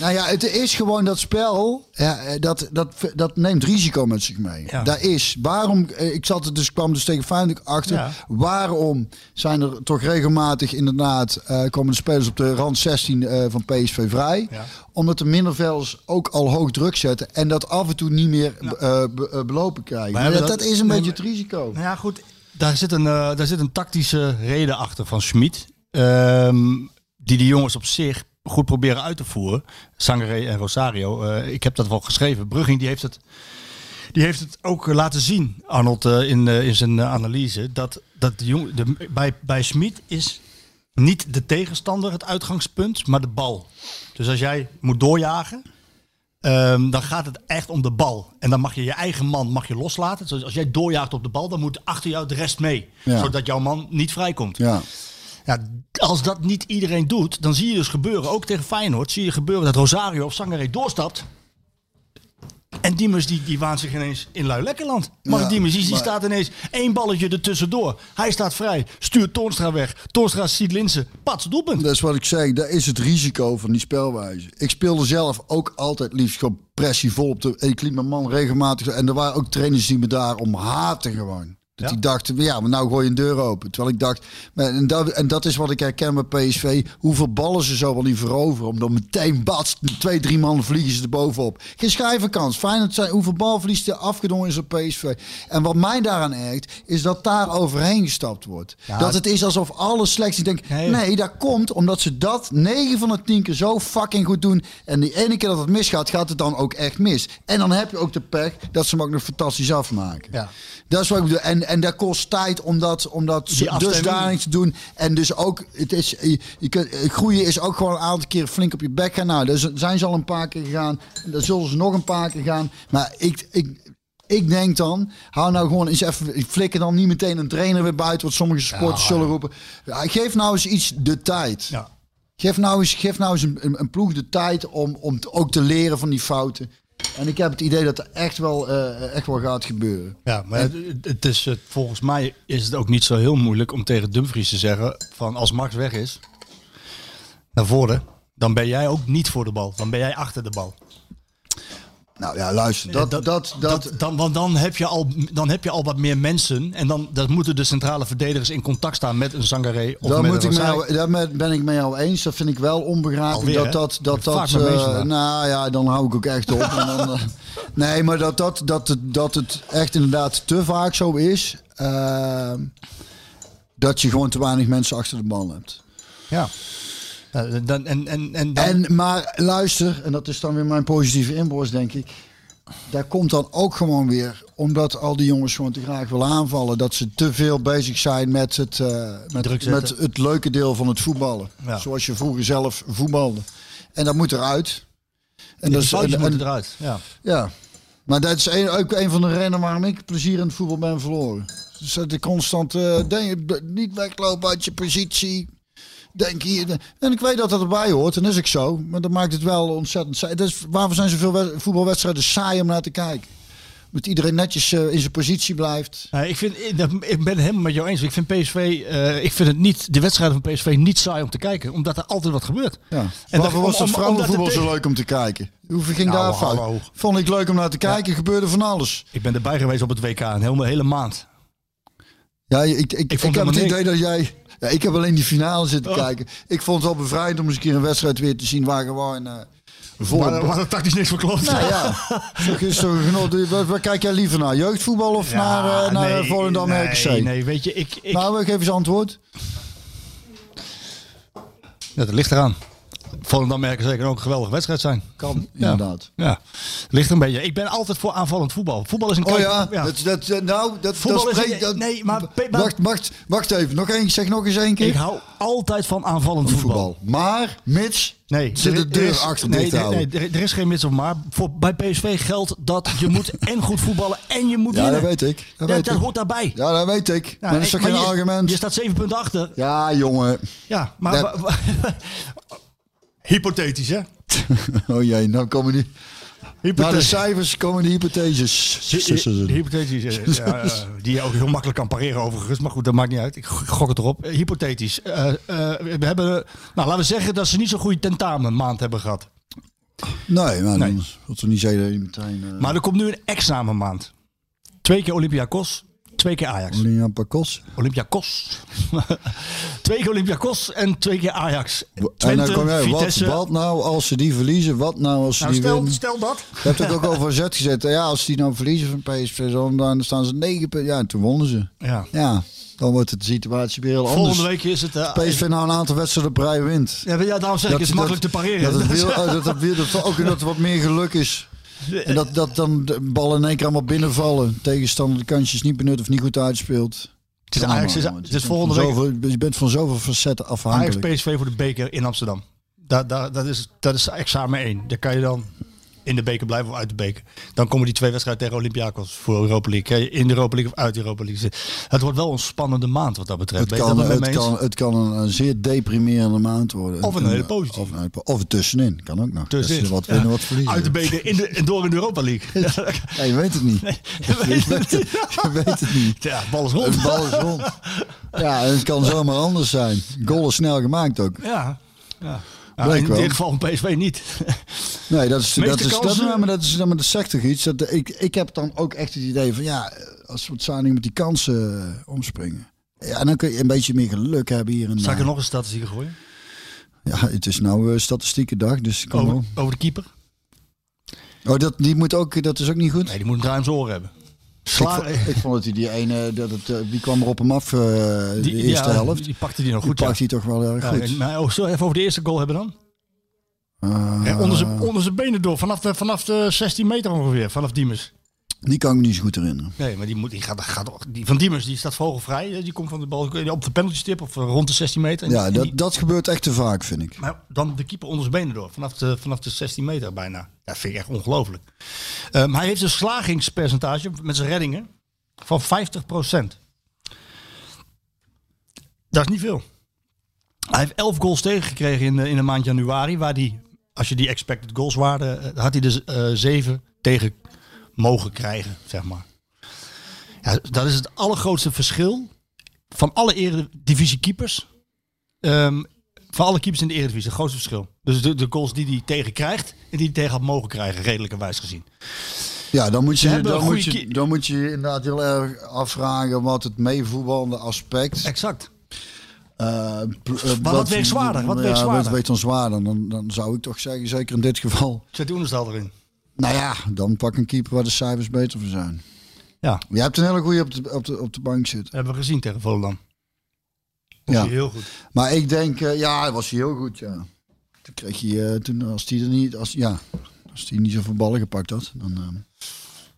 nou ja, het is gewoon dat spel, ja, eh, dat, dat, dat neemt risico met zich mee. Ja. Daar is, waarom, eh, ik zat er dus, kwam dus tegen Feyenoord achter, Ja. waarom zijn er toch regelmatig inderdaad, komen de spelers op de rand 16 eh, van PSV vrij. Ja. Omdat de middenvelders ook al hoog druk zetten en dat af en toe niet meer eh, be- eh, belopen krijgen. Maar Maar ja, dat, dat- dat is een nee, beetje het risico. Nou ja, goed. Daar zit een, eh, daar zit een tactische reden achter van Schmid. ehm, die die jongens op zich goed proberen uit te voeren. Sangare en Rosario. eh, ik heb dat wel geschreven. Brugging die heeft het, die heeft het ook eh, laten zien, Arnold, eh, in, eh, in zijn eh, analyse. Dat, dat de jong, de, bij, bij Schmid is niet de tegenstander het uitgangspunt, maar de bal. Dus als jij moet doorjagen, Ehm, dan gaat het echt om de bal. En dan mag je je eigen man mag je loslaten. Dus als jij doorjaagt op de bal, dan moet achter jou de rest mee. Ja. Zodat jouw man niet vrijkomt. Ja. Ja, als dat niet iedereen doet, dan zie je dus gebeuren, ook tegen Feyenoord, zie je gebeuren dat Rosario of Sangaré doorstapt. En Diemers die, die waant zich ineens in Lui-Lekkerland. Maar Ja, Diemers die, maar- staat ineens één balletje ertussendoor. Hij staat vrij, stuurt Toornstra weg. Toornstra ziet Linsen, pats, doelpunt. Dat is wat ik zeg, dat is het risico van die spelwijze. Ik speelde zelf ook altijd liefst gewoon pressie vol op de... en Ik liet mijn man regelmatig... En er waren ook trainers die me daar om haatten gewoon. Dat Ja? die dachten, ja, maar nou gooi je een deur open. Terwijl ik dacht, maar- en dat, en dat is wat ik herken bij PSV. Hoeveel ballen ze zo wel niet veroveren. Om dan meteen bats, twee, drie man vliegen ze er bovenop. Geen schijvenkans. Fijn dat zijn hoeveel balverlies er afgedwongen is op PSV. En wat mij daaraan ergt, is dat daar overheen gestapt wordt. Ja, dat het is alsof alle selectie denkt, Nee. nee, dat komt omdat ze dat 9 van de 10 keer zo fucking goed doen. En die ene keer dat het misgaat, gaat het dan ook echt mis. En dan heb je ook de pech dat ze hem ook nog fantastisch afmaken. Ja. Dat is wat ik bedoel. En, en dat kost tijd om dat, om dat dusdanig te doen. En dus ook, het is, je, je kunt, groeien is ook gewoon een aantal keer flink op je bek gaan. Nou, daar zijn ze al een paar keer gegaan. Daar zullen ze nog een paar keer gaan. Maar ik, ik, ik denk dan, hou nou gewoon eens even, flikker dan niet meteen een trainer weer buiten, wat sommige supporters zullen roepen. Ja, geef nou eens iets de tijd. Ja. Geef nou eens, geef nou eens een, een, een ploeg de tijd om, om ook te leren van die fouten. En ik heb het idee dat er echt wel, eh, echt wel gaat gebeuren. Ja, maar het, het is, eh, volgens mij is het ook niet zo heel moeilijk om tegen Dumfries te zeggen van als Max weg is, naar voren, dan ben jij ook niet voor de bal. Dan ben jij achter de bal. Nou ja, luister, dat, dat, dat, dat, dan, want dan heb, je al, dan heb je al wat meer mensen. En dan dat moeten de centrale verdedigers in contact staan met een Zangaré of daar, met moet een ik jou, daar ben ik met jou eens. Dat vind ik wel onbegrijpelijk. Dat dat, dat, dat, eh, vandaag. nou ja, dan hou ik ook echt op. en dan, eh, nee, maar dat, dat, dat, het, dat het echt inderdaad te vaak zo is. eh, dat je gewoon te weinig mensen achter de bal hebt. Ja. Dan, en, en, en, dan, En, maar luister, en dat is dan weer mijn positieve inborst, denk ik. Daar komt dan ook gewoon weer, omdat al die jongens gewoon te graag willen aanvallen, dat ze te veel bezig zijn met het, Druk met, met het leuke deel van het voetballen. Ja. Zoals je vroeger zelf voetbalde. En dat moet eruit. En de dat is, en- en- eruit. Ja. ja. Maar dat is een, ook een van de redenen waarom ik plezier in het voetbal ben verloren. Dus dat ik constant eh, denk, niet weglopen uit je positie. Denk hier. En ik weet dat dat erbij hoort, en dat is ik zo. Maar dat maakt het wel ontzettend saai. Dat is, waarvoor zijn zoveel wed- voetbalwedstrijden saai om naar te kijken? Moet iedereen netjes eh, in zijn positie blijft. Eh, ik, vind, ik, dat- ik ben het helemaal met jou eens. Ik vind PSV, eh, ik vind het niet, de wedstrijden van PSV niet saai om te kijken. Omdat er altijd wat gebeurt. Ja. En Waarvoor dat- was dat vrouwenvoetbal zo leuk om te kijken? Hoeveel ging Nou, daar fout? hallo. Vond ik leuk om naar te kijken. Gebeurde van alles. Ik ben erbij geweest op het WK een hele, hele maand. Ja, ik, ik, ik, vond heb het idee dat jij... Ja, ik heb alleen die finale zitten Oh. kijken. Ik vond het wel bevrijdend om eens een keer een wedstrijd weer te zien waar gewoon... eh vol... Maar, maar tactisch niks van klopt. nou ja, toch is toch genot. Waar, waar kijk jij liever naar? Jeugdvoetbal of naar, eh naar nee, Volendam nee, RKC? Nee, weet je, ik, ik, Nou, geef eens antwoord. Ja, dat ligt eraan. Volendam merken zeker ook een geweldige wedstrijd zijn. Kan, Ja. inderdaad. Ja, ligt een beetje. Ik ben altijd voor aanvallend voetbal. Voetbal is een Oh kijk- ja, Dat, dat, eh, nou, dat, Voetbal dat is een- nee, maar- maar- wacht, wacht, wacht even. Nog één, zeg nog eens één keer. Ik hou altijd van aanvallend voetbal. voetbal. Maar, mits, Nee, zit er- de deur is- achter nee, nee, nee, er, is geen mits of maar. Voor, bij PSV geldt dat je moet en goed voetballen en je moet Ja, winnen. dat weet ik. Dat Ja, weet dat ik. hoort daarbij. Ja, dat weet ik. Ja, dat is toch maar geen je, argument? Je staat 7 punten achter. Ja, jongen. Ja, maar... Dat- Hypothetisch, hè? Oh jee, nou komen die... De cijfers komen de hypotheses. Hy- Hypothetisch, eh, ja, eh, die je ook heel makkelijk kan pareren overigens. Maar goed, dat maakt niet uit. Ik gok het erop. Eh, Hypothetisch. We hebben, nou, laten we zeggen dat ze niet zo'n goede tentamen maand hebben gehad. Nee, maar Nee. dan wil ze niet je meteen... Maar er komt nu een examenmaand. Twee keer Olympiakos, twee keer Ajax. Pakos. Olympiakos. twee keer Olympiakos en twee keer Ajax. En dan Twente, kom jij, wat, nou als ze die verliezen? Wat nou als ze Nou, die stel, winnen? stel dat. Je hebt het ook over zet gezet. Ja, als die nou verliezen van PSV, dan, staan ze negen punten. Ja, en toen wonnen ze. Ja. Ja, dan wordt het de situatie weer heel anders. Volgende week is het... eh, PSV nou een aantal wedstrijden op rij wint. Ja, ja, daarom zeg ik, het is makkelijk te pareren. Dat het, oh, dat, het dat, ook dat er wat meer geluk is. En dat, dat dan de ballen in één keer allemaal binnenvallen. Tegenstander de kansjes niet benut of niet goed uitspeelt. Het is Ajax, het is- het is volgende week- zoveel- je bent van zoveel facetten Ajax afhankelijk. PSV voor de beker in Amsterdam. Dat, dat, dat, is, dat is examen 1. Daar kan je dan in de beker blijven of uit de beker. Dan komen die twee wedstrijden tegen Olympiakos voor Europa League. In de Europa League of uit de Europa League. Het wordt wel een spannende maand wat dat betreft. Het kan, dat het, kan, het kan een, een zeer deprimerende maand worden. Of een hele positieve. Of, een- of een tussenin, kan ook nog. Tussenin. Wat Ja. winnen, wat verliezen. Uit de beker in de, en door in de Europa League. Ja, je weet het niet. je weet je, weet het, je weet het niet. Ja, bal is rond. Bal is rond. Ja, en het kan zomaar anders zijn. Goal is snel gemaakt ook. Ja. ja. In wel. dit geval van PSV niet. Nee, dat is, dat is, dat, kansen- ja, maar dat is, maar dat zegt toch iets. Dat, ik, ik heb dan ook echt het idee van, ja, als we het Zaning met die kansen eh, omspringen. Ja, dan kun je een beetje meer geluk hebben hier en Zal ik er nog een statistieken gooien? Ja, het is nou uh, statistieke dag, dus Over, over de keeper? Oh, dat, die moet ook, dat is ook niet goed? Nee, die moet een zijn oren hebben. Ik, Sla vond, ik vond dat hij die ene, dat het, eh, die kwam er op hem af, eh, de eerste ja, helft. Die pakte die nog Die goed. ja. pakt hij toch wel erg goed. en- maar oh, zullen we even over de eerste goal hebben dan? Eh, Ja, onder zijn onder zijn benen door, vanaf de, vanaf de 16 meter ongeveer, vanaf Diemers. Die kan ik me niet zo goed herinneren. Nee, maar die, moet, die, gaat, gaat, die van Diemers die staat vogelvrij. Die komt van de bal op de penaltystip of eh, rond de 16 meter. Ja, dat, die- dat gebeurt echt te vaak, vind ik. maar dan de keeper onder zijn benen door, vanaf de, vanaf de 16 meter bijna. Dat vind ik echt ongelooflijk. Ehm, hij heeft een slagingspercentage met zijn reddingen van 50%. Dat is niet veel. Hij heeft 11 goals tegengekregen in, de- in de maand januari. Waar hij, als je die expected goals waarde, eh, had hij dus eh 7 tegen mogen krijgen, zeg maar. Ja, dat is het allergrootste verschil van alle eredivisie keepers. Ehm, van alle keepers in de eredivisie, het grootste verschil. Dus de, de goals die hij tegen krijgt en die hij tegen had mogen krijgen, redelijkerwijs gezien. Ja, dan moet je, dan moet je, dan moet je inderdaad heel erg afvragen wat het meevoetballende aspect. Exact. pl- eh, wat weegt zwaarder? Wat weegt ja, zwaarder? Wat weegt dan zwaarder? Dan, dan zou ik toch zeggen, zeker in dit geval. Zet die onderstel erin. Nou ja, dan pak een keeper waar de cijfers beter voor zijn. Ja, Je hebt een hele goede op de, op de, op de bank zitten. hebben we gezien tegen Volendam. Was Ja. hij heel goed. Maar ik denk, eh, ja, dat was hij heel goed, ja. Toen kreeg je, eh, toen, als die er niet, als, ja, als die niet zoveel ballen gepakt had, dan, eh,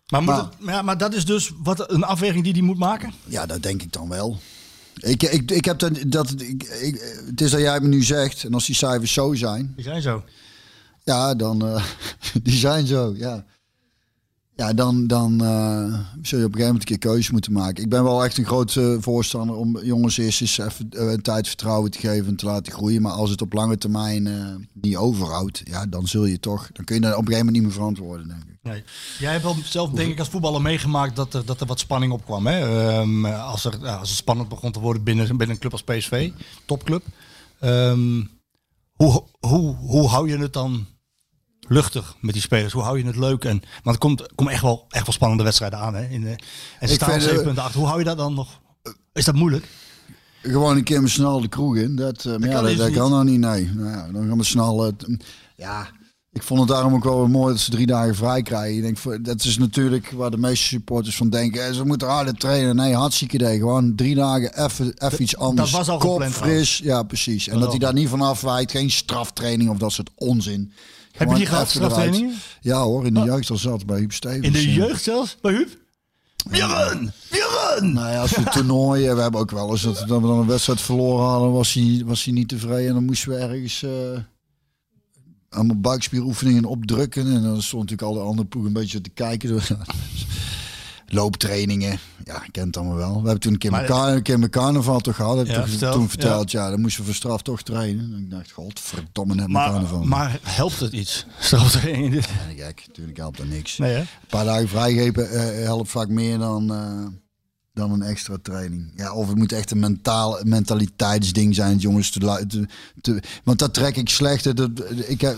Maar, moet Maar- het- ja, maar dat is dus wat, een afweging die hij moet maken? ja, dat denk ik dan wel. Ik, ik, ik heb dat, ik, ik, het is dat jij me nu zegt, en als die cijfers zo zijn, Die zijn zo. Ja, dan. eh, die zijn zo, ja. Ja, dan, dan eh, zul je op een gegeven moment een keer keuzes moeten maken. Ik ben wel echt een groot eh, voorstander om jongens eerst eens even eh, een tijd vertrouwen te geven en te laten groeien. Maar als het op lange termijn eh, niet overhoudt, ja, dan zul je toch. Dan kun je dat op een gegeven moment niet meer verantwoorden, denk ik. Nee. Jij hebt wel zelf, denk ik, als voetballer meegemaakt dat er, dat er wat spanning opkwam. Hè? Ehm, als, er, als het spannend begon te worden binnen, binnen een club als PSV, topclub. Ehm, hoe, hoe, hoe hou je het dan luchtig met die spelers? Hoe hou je het leuk? En, want er komt, komt echt, wel, echt wel spannende wedstrijden aan. Hè? In de, en ze staan vind, op eh, 7 punten achter. Hoe hou je dat dan nog? Is dat moeilijk? Gewoon een keer met snel de kroeg in. Dat, eh, maar ja, kan dat, dus dat kan nou niet, nee. Nou ja, dan gaan we snel. eh, ja, Ik vond het daarom ook wel mooi dat ze drie dagen vrij krijgen. Ik denk, voor- dat is natuurlijk waar de meeste supporters van denken. eh, Ze moeten harder trainen. Nee, hartstikke idee. Gewoon drie dagen even, even iets anders. was al Kop gepland fris. Ja, precies. En Dat dat hij daar niet van afwijkt. Geen straftraining of dat soort onzin. Heb je die gehad, straftrainingen? Ja hoor, in de jeugd al zat bij Huub Stevens. In de jeugd zelfs? Bij Huub? Björn! Björn! Nou ja, als we toernooien, we hebben ook wel eens dat, we dan een wedstrijd verloren hadden, was hij, was hij niet tevreden. En dan moesten we ergens eh allemaal buikspieroefeningen opdrukken. En dan stond natuurlijk al de andere ploeg een beetje te kijken. Looptrainingen, ja, ik ken het allemaal wel. We hebben toen een keer, Maar- mijn, een keer mijn carnaval toch gehad. Heb ik Ja, toch verteld, toen verteld, ja. dan moesten we voor straf toch trainen. En ik dacht, godverdomme, net mijn carnaval. maar helpt het iets? Straftraining. Ja, gek, natuurlijk helpt dat niks. Nee hè? Een paar dagen vrijgeven eh, helpt vaak meer dan, eh, dan een extra training. Ja, of het moet echt een mentaal, mentaliteitsding zijn, jongens. Te, te, te- want dat trek ik slecht. Dat, ik heb,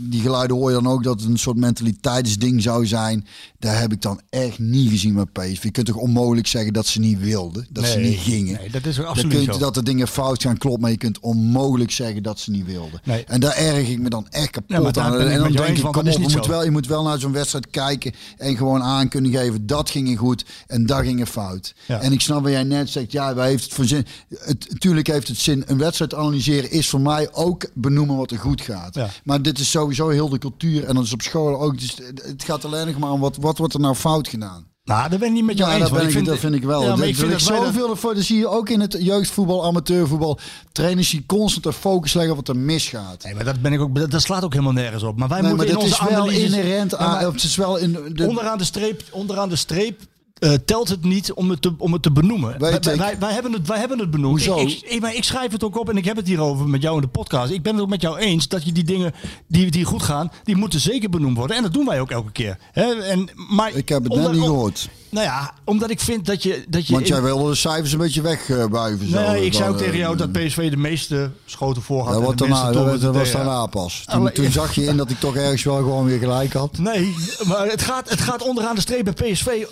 die geluiden hoor je dan ook dat het een soort mentaliteitsding zou zijn. Daar heb ik dan echt niet gezien met PSV. Je kunt toch onmogelijk zeggen dat ze niet wilden, dat ze niet gingen. nee, dat is Dan absoluut kun je zo. dat er dingen fout gaan, klopt, maar je kunt onmogelijk zeggen dat ze niet wilden. Nee. En daar erg ik me dan echt Ja, kapot daar aan. En dan denk ik, want kom op, je moet, wel, je moet wel naar zo'n wedstrijd kijken en gewoon aan kunnen geven, dat ging goed en dat ging fout. Ja. En ik snap wat jij net zegt, ja, wij heeft het voor zin. Het, natuurlijk heeft het zin. Een wedstrijd analyseren is voor mij ook benoemen wat er goed gaat. Ja. Maar dit is sowieso heel de cultuur en dat is op school ook. Dus het gaat alleen nog maar om wat, wat wordt er nou fout gedaan. Nou, daar ben ik niet met jou Ja, eens. dat, ik, dat vind ik wel. Ja, maar ik vind dat zoveel voor. Dat zie je ook in het jeugdvoetbal, amateurvoetbal. Trainers die constant de focus leggen op wat er misgaat. Nee, maar dat, ben ik ook, dat, dat slaat ook helemaal nergens op. Maar wij Nee, maar moeten dat in is onze wel analyses- inherent Ja, aan. maar Het is wel in de, onderaan de streep, onderaan de streep eh, telt het niet om het te, om het te benoemen. Wij, wij, wij hebben het, wij hebben het benoemd. Hoezo? Ik, ik, maar ik schrijf het ook op en ik heb het hierover met jou in de podcast. Ik ben het ook met jou eens dat je die dingen die, die goed gaan, die moeten zeker benoemd worden. En dat doen wij ook elke keer. Hè? En, maar ik heb het net niet gehoord. Nou ja, omdat ik vind dat je... Dat je Want jij wilde de cijfers een beetje wegbuiven. zo. Nee, ik zei ook tegen jou eh, dat PSV de meeste schoten voor had. En daarna, dat, was daarna pas. Toen, Alle- toen zag je in dat ik toch ergens wel gewoon weer gelijk had. Nee, maar het gaat, het gaat onderaan de streep bij PSV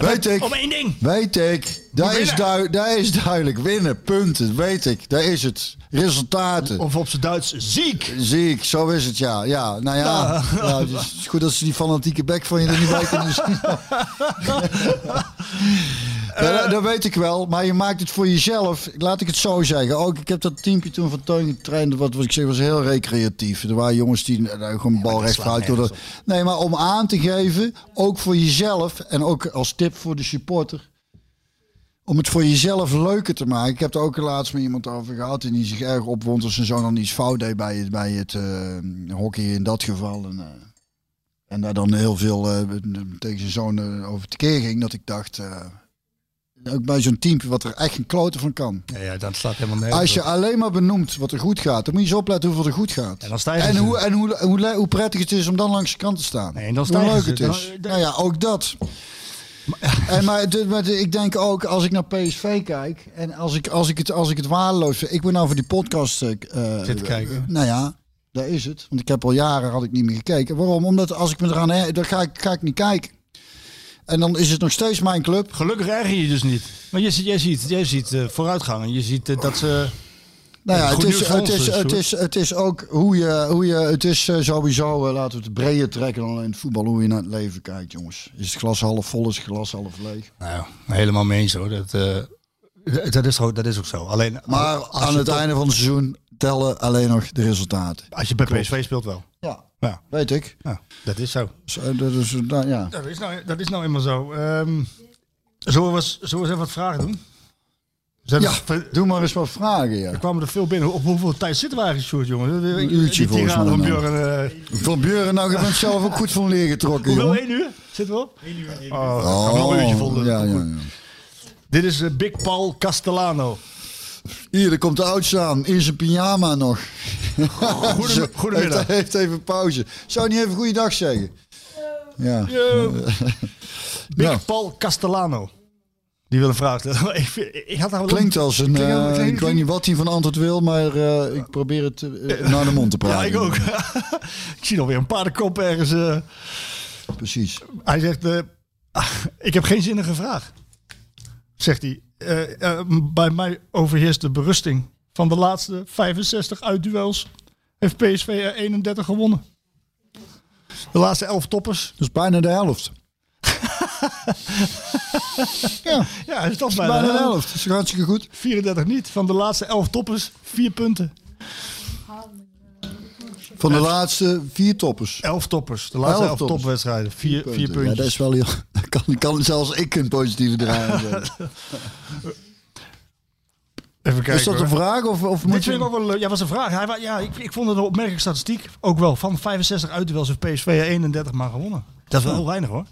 Weet ik. om één ding. Weet ik. Dat is, dat is duidelijk. Winnen, punten. Weet ik. Daar is het. Resultaten. Of op zijn Duits, ziek. Zie ik, zo is het ja. Ja, nou ja. ja het is goed dat ze die fanatieke bek van je er niet bij kunnen zien. Ja, dat, dat weet ik wel, maar je maakt het voor jezelf. Laat ik het zo zeggen. Ook, ik heb dat teampje toen van Teun getraind. Wat, wat ik zeg was heel recreatief. Er waren jongens die eh, gewoon bal recht wilden. Nee, maar om aan te geven, ook voor jezelf en ook als tip voor de supporter. Om het voor jezelf leuker te maken. Ik heb er ook laatst met iemand over gehad. En die zich erg opwond als zijn zoon dan iets fout deed bij het, bij het eh, hockey in dat geval. En, eh, en daar dan heel veel eh, tegen zijn zoon over tekeer ging. Dat ik dacht, ook bij zo'n team wat er echt geen kloten van kan. Ja, ja, dat slaat helemaal nergens Als je alleen maar benoemt wat er goed gaat, dan moet je eens opletten hoeveel er goed gaat. En dan sta je En, hoe, en hoe, hoe, prettig het is om dan langs de kant te staan. Nee, en dan hoe stijgen leuk het Dan- is. dan- nou ja, ook dat. En maar, de- maar ik denk ook, als ik naar PSV kijk en als ik, als ik, het, als ik het waardeloos vind. Ik ben nou voor die podcast. eh, eh, Zitten kijken. Nou ja, daar is het. Want ik heb al jaren had ik niet meer gekeken. Waarom? Omdat als ik me eraan her, dan ga ik, ga ik niet kijken. En dan is het nog steeds mijn club. Gelukkig erger je je dus niet. Maar je, ziet- jij ziet, jij ziet eh, vooruitgang. En je ziet eh, dat ze... Nou ja, het is, het, is, dus, het, is, het is ook hoe je, hoe je het is eh, sowieso, eh, laten we het breder trekken dan alleen het voetbal, hoe je naar het leven kijkt, jongens. Is het glas half vol, is het glas half leeg? Nou helemaal mee eens hoor. Dat, eh, dat, is, ook, dat is ook zo. Alleen Maar als aan het einde van het seizoen tellen alleen nog de resultaten. Als je bij PSV speelt wel. Ja, Ja, weet ik. ja dat is zo. Zo, dat is, nou, ja. Dat is nou, dat is nou eenmaal zo. Ehm zullen, we, eens- zullen we eens even wat vragen doen? Zijn ja, er- doe maar eens wat vragen, ja. Er kwamen er veel binnen. Op hoeveel tijd zitten we eigenlijk, Sjoerd, jongen? Een uurtje Die volgens mij van nou. Björn. eh, Van Buren, nou, je bent zelf ook goed van leer getrokken, hoeveel? jongen. één uur? Zitten we op? Eén uur. Oh, gaan we nog een uurtje vol doen. ja, ja, ja. Dit is eh, Big Paul Castellano. Hier, er komt de oudste aan, in zijn pyjama nog. Goedem- goedemiddag. Heeft, heeft even pauze. Zou je niet even goeiedag zeggen? Ja. Yo. Big Nou. Paul Castellano. Die wil een vraag stellen. ik, ik had Klinkt als een. Klinkt- eh, ik weet niet wat hij van antwoord wil, maar eh, ik probeer het eh, naar de mond te Ja, praten. ik ook. ik zie alweer een paardenkop ergens. Precies. Hij zegt, eh, ik heb geen zinnige vraag. Zegt hij. Bij mij overheerst de berusting. Van de laatste 65 uitduels heeft PSV er 31 gewonnen. De laatste elf toppers. Dat is bijna de helft. ja, Ja, dat is toch dat is bijna, bijna de helft. Dat is hartstikke goed. 34 niet. Van de laatste elf toppers, vier punten. Van de laatste vier toppers. Elf toppers. De laatste Elf elf, topwedstrijden. Vier, vier punten. puntjes. Ja, dat is wel heel... Kan, kan zelfs ik een positieve draai zetten. Even kijken. Is dat hoor. een vraag of, of moet Dit vind ik je... ook wel leuk. Ja, was een vraag. Hij, ja, ik, ik vond het een opmerkelijke statistiek. Ook wel. Van 65 uitduels heeft PSV er 31 maar gewonnen. Dat is wel heel weinig hoor.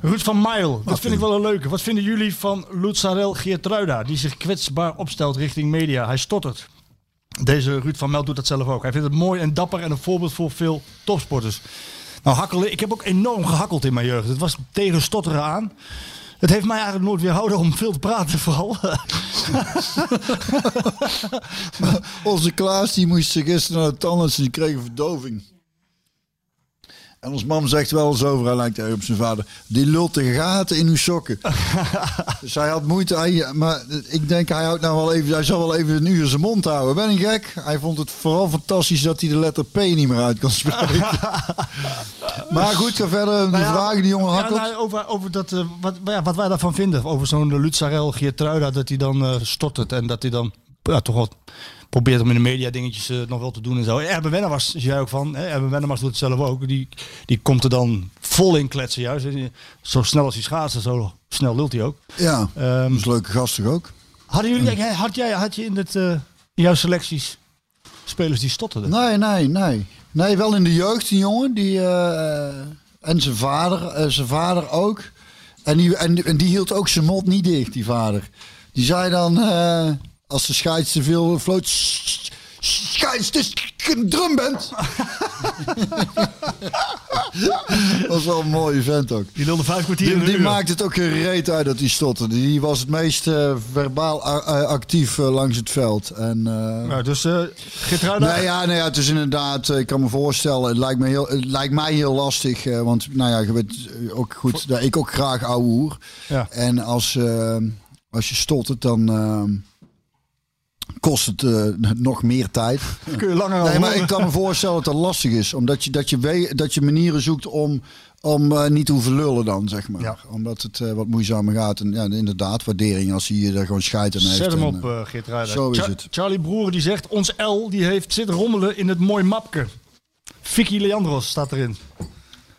Ruud van Mijl, dat vind ik wel een leuke. Wat vinden jullie van Lutzarel Geertruida, die zich kwetsbaar opstelt richting media? Hij stottert. Deze Ruud van Mijl doet dat zelf ook. Hij vindt het mooi en dapper en een voorbeeld voor veel topsporters. Nou, hakkelen, ik heb ook enorm gehakkeld in mijn jeugd. Het was tegen stotteren aan. Het heeft mij eigenlijk nooit weerhouden om veel te praten, vooral. Onze Klaas die moest gisteren naar de tandarts en die kreeg een verdoving. En ons mam zegt wel eens over, hij lijkt erg op zijn vader. Die lult de gaten in uw sokken. dus hij had moeite. Hij, maar ik denk, hij, houdt nou wel even, hij zal wel even een uur zijn mond houden. Ben ik gek? Hij vond het vooral fantastisch dat hij de letter P niet meer uit kan spreken. maar goed, ga verder. De Nou ja, vragen die jongen Ja, hakkelt. nou, over, over dat, eh, wat, ja, wat wij daarvan vinden. Over zo'n Lutzarel Geertruida. Dat hij dan eh, stottert. En dat hij dan ja, toch wat probeert om in de media dingetjes eh, nog wel te doen en zo. Erben Wennemars, zei jij ook van. Erben Wennemars doet het zelf ook. Die, die komt er dan vol in kletsen juist. hè. Zo snel als hij schaatsen, zo snel lult hij ook. Ja, dat is een leuke gast toch ook? hadden jullie, had, jij, had je in, het, eh, in jouw selecties spelers die stotterden? Nee, nee, nee. Nee, wel in de jeugd, een jongen. Die, eh, en zijn vader, eh, zijn vader ook. En die, en, en die hield ook zijn mond niet dicht, die vader. Die zei dan, eh, als de scheids te veel floot... "Sch- sch- Scheids, is een drumband. dat was wel een mooie vent ook. Die lulde vijf kwartier in Die, een die uur. maakte het ook gereed uit dat hij stotterde. Die was het meest eh, verbaal actief eh, langs het veld. En, eh, Nou, dus uh. Nee, ja, nee, ja, het is inderdaad, ik kan me voorstellen, het lijkt, me heel, het lijkt mij heel lastig. eh, want nou ja, je weet eh, ook goed, dat ik ook graag ouwe hoer. Ja. En als, als je stottert, dan kost het eh, nog meer tijd. kun je langer Nee, maar ik kan me voorstellen dat het lastig is. Omdat je, dat je, weet, dat je manieren zoekt om, om eh, niet te hoeven lullen dan, zeg maar. Ja. Omdat het eh, wat moeizamer gaat. En ja, inderdaad, waardering als hij er gewoon scheid aan heeft. Zet hem En, op, uh, Geert zo is het. Charlie Broer die zegt, ons L die heeft zitten rommelen in het mooi mapke. Vicky Leandros staat erin.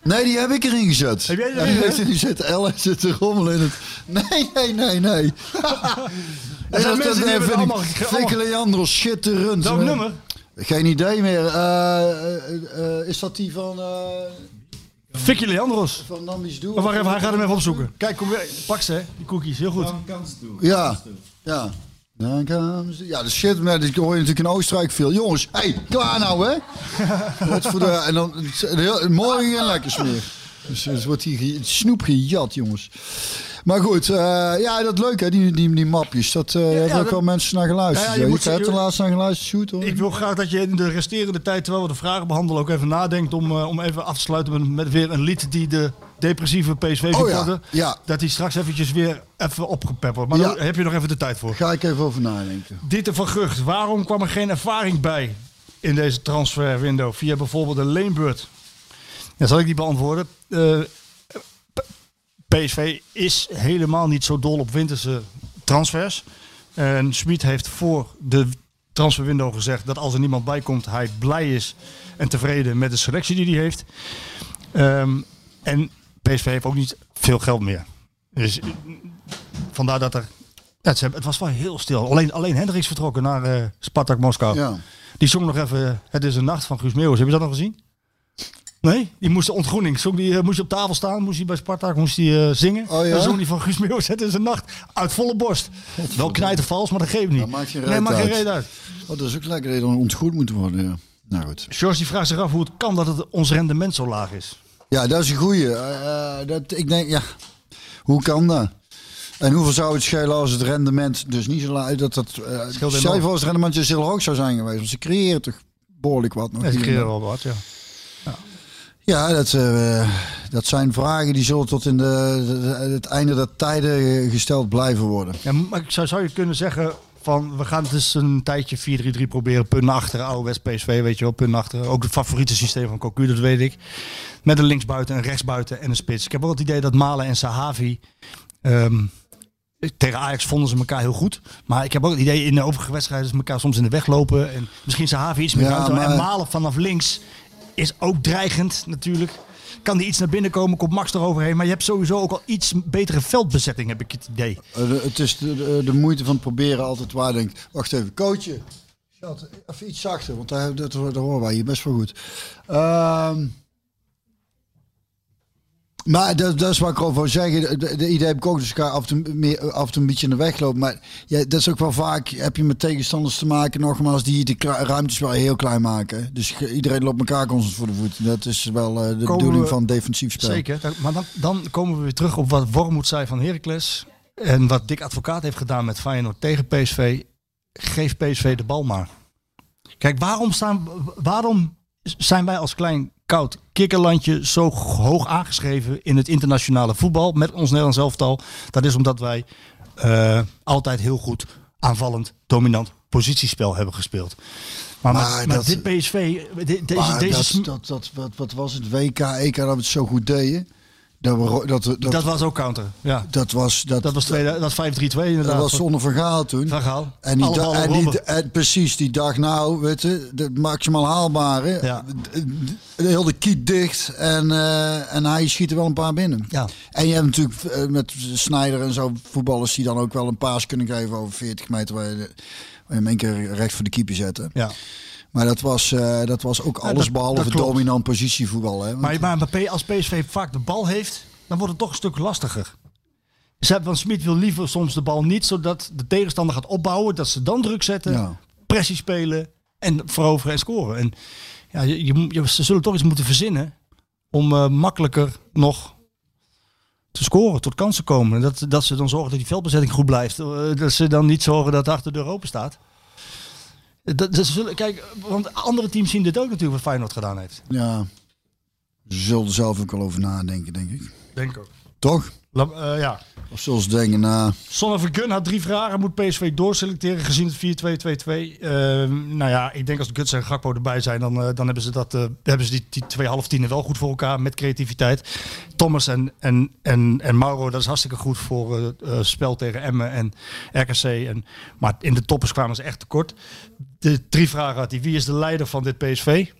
Nee, die heb ik erin gezet. Heb jij erin gezet? Die zit El zit te rommelen in het. Nee, nee, nee, nee. Er zijn mensen die hebben allemaal... Fikke allemaal Leandro, schitterend. Welk Eh, nummer? Geen idee meer. Eh, eh, eh, is dat die van, eh Vicky Leandros. van Nami's Doe? Wacht even, hij gaat hem even opzoeken. Kijk, kom weer. Pak ze, hè, die cookies. Heel goed. Ja, ja. Dan kan ze- Ja, de shit, maar dit hoor je natuurlijk in Oostenrijk veel. Jongens, hey, klaar nou, hè? Wat voor de, en dan heel, mooi en lekker smeer. Dus het wordt hier snoep gejat, jongens. Maar goed, eh, ja, dat leuk hè, die, die, die mapjes. Dat eh hebben ook wel mensen naar geluisterd. Ja, je je moet- hebt er laatst naar geluisterd, shoot hoor. Ik wil graag dat je in de resterende tijd, terwijl we de vragen behandelen, ook even nadenkt om, eh, om even af te sluiten met, met weer een lied die de depressieve PSV-supporter, Oh ja, ja. dat die straks eventjes weer even opgepept wordt. Maar Ja. daar heb je nog even de tijd voor. Ga ik even over nadenken. Dieter van Gucht, waarom kwam er geen ervaring bij in deze transferwindow via bijvoorbeeld een leenbeurt? Dat zal ik niet beantwoorden. PSV is helemaal niet zo dol op winterse transfers. En Smit heeft voor de transferwindow gezegd dat als er niemand bij komt, hij blij is en tevreden met de selectie die hij heeft. Ehm, en PSV heeft ook niet veel geld meer. Dus vandaar dat er ja, het, was wel heel stil. Alleen, alleen Hendricks vertrokken naar eh, Spartak Moskou. Ja. Die zong nog even Het is een nacht van Guus Meeuwis. Heb je dat nog gezien? Nee? Die moest de ontgroening. Zong die, eh, moest hij op tafel staan, moest hij bij Spartak moest hij, eh, zingen. Oh ja? Dan zong hij van Guus Meeuwis Het is een nacht uit volle borst. Wel knijten vals, maar dat geeft niet. Dat maakt geen nee, maakt geen reet uit. Oh, dat is ook lekker dat je dan ontgoed moet worden. Ja. Nou goed. George die vraagt zich af hoe het kan dat het, ons rendement zo laag is. Ja, dat is een goeie. Eh, dat, ik denk, ja, hoe kan dat? En hoeveel zou het schelen als het rendement dus niet zo laag dat dat uh, Stel als het rendement dus heel hoog zou zijn geweest, want ze creëren toch behoorlijk wat nog. Ja, en creëren wel wat, ja. Ja, dat, eh, dat zijn vragen die zullen tot in de, de- het einde der tijden gesteld blijven worden. ja maar ik zou, zou je kunnen zeggen van we gaan dus een tijdje 4-3-3 proberen. Punt naar achteren, oude PSV, weet je wel, punt naar achteren. Ook het favoriete systeem van Cocu, dat weet ik. Met een linksbuiten, een rechtsbuiten en een spits. Ik heb ook het idee dat Malen en Sahavi... ehm, tegen Ajax vonden ze elkaar heel goed. Maar ik heb ook het idee in de overige wedstrijden... ze elkaar soms in de weg lopen. En misschien Sahavi iets meer Ja, ruimte. En Malen vanaf links is ook dreigend natuurlijk. Kan die iets naar binnen komen, komt Max eroverheen. Maar je hebt sowieso ook al iets betere veldbezetting, heb ik het idee. Eh, het is de, de, moeite van het proberen altijd waar. Denk, wacht even, coachje. Even iets zachter, want daar, dat, dat horen wij hier best wel goed. Ehm, maar dat, dat is wat ik erover wil zeggen. De, de- de idee heb ik ook, dus ik ga af en toe, meer, af en toe een beetje in de weg lopen. Maar ja, dat is ook wel vaak, heb je met tegenstanders te maken, nogmaals, die de ruimtes wel heel klein maken. Dus iedereen loopt elkaar constant voor de voet. Dat is wel eh, de Komen bedoeling we- van defensief spel. Zeker. Maar dan, dan komen we weer terug op wat Wormoed zei van Heracles. En wat Dick Advocaat heeft gedaan met Feyenoord tegen PSV. Geef PSV de bal maar. Kijk, waarom, staan, waarom zijn wij als klein koud kikkerlandje zo hoog aangeschreven in het internationale voetbal met ons Nederlands elftal? Dat is omdat wij eh, altijd heel goed aanvallend, dominant positiespel hebben gespeeld. Maar, Maar met, met dat- dit PSV, de- deze, Maar deze dat, dat, wat, wat was het WK, EK dat we het zo goed deden? Dat, we, dat, dat, dat, dat, was ook counter. Ja. was dat, Dat was, twee, dat was 5-3-2 inderdaad. dat was zonder verhaal toen. Van Gaal. En, die, da- en, die, Robben. en precies, die dag nou, weet je, de maximaal haalbare. Ja. De hele kiet dicht en, eh, en hij schiet er wel een paar binnen. Ja. En je hebt natuurlijk eh, met Snijder en zo voetballers die dan ook wel een paas kunnen geven over 40 meter waar je, waar je hem één keer recht voor de keeper zetten. Ja. Maar dat was, eh, dat was ook alles dat- behalve dat dominant positievoetbal. Hè? Want- Maar, als PSV vaak de bal heeft, dan wordt het toch een stuk lastiger. Ze- Van Smit wil liever soms de bal niet, zodat de tegenstander gaat opbouwen, dat ze dan druk zetten, Ja. pressie spelen en veroveren en scoren. En ja, je, je, ze zullen toch iets moeten verzinnen om eh, makkelijker nog te scoren, tot kansen komen. En Dat, dat ze dan zorgen dat die veldbezetting goed blijft. Eh, Dat ze dan niet zorgen dat achter de deur open staat. Dat, dat zullen, kijk, want andere teams zien dit ook natuurlijk wat Feyenoord gedaan heeft. Ja, ze zullen er zelf ook wel over nadenken, denk ik. Denk ook. Toch? ja. Of zullen ze denken, nou, Son Gun had drie vragen. Moet PSV doorselecteren gezien het 4-2-2-2? Ehm, nou ja, ik denk als de Guts en Gakpo erbij zijn, dan, eh, dan hebben ze, dat, eh, hebben ze die, die twee halftienen wel goed voor elkaar met creativiteit. Thomas en, en, en, en Mauro, dat is hartstikke goed voor eh, spel tegen Emmen en RKC. En, maar in de toppers kwamen ze echt tekort. De drie vragen had hij. Wie is de leider van dit PSV?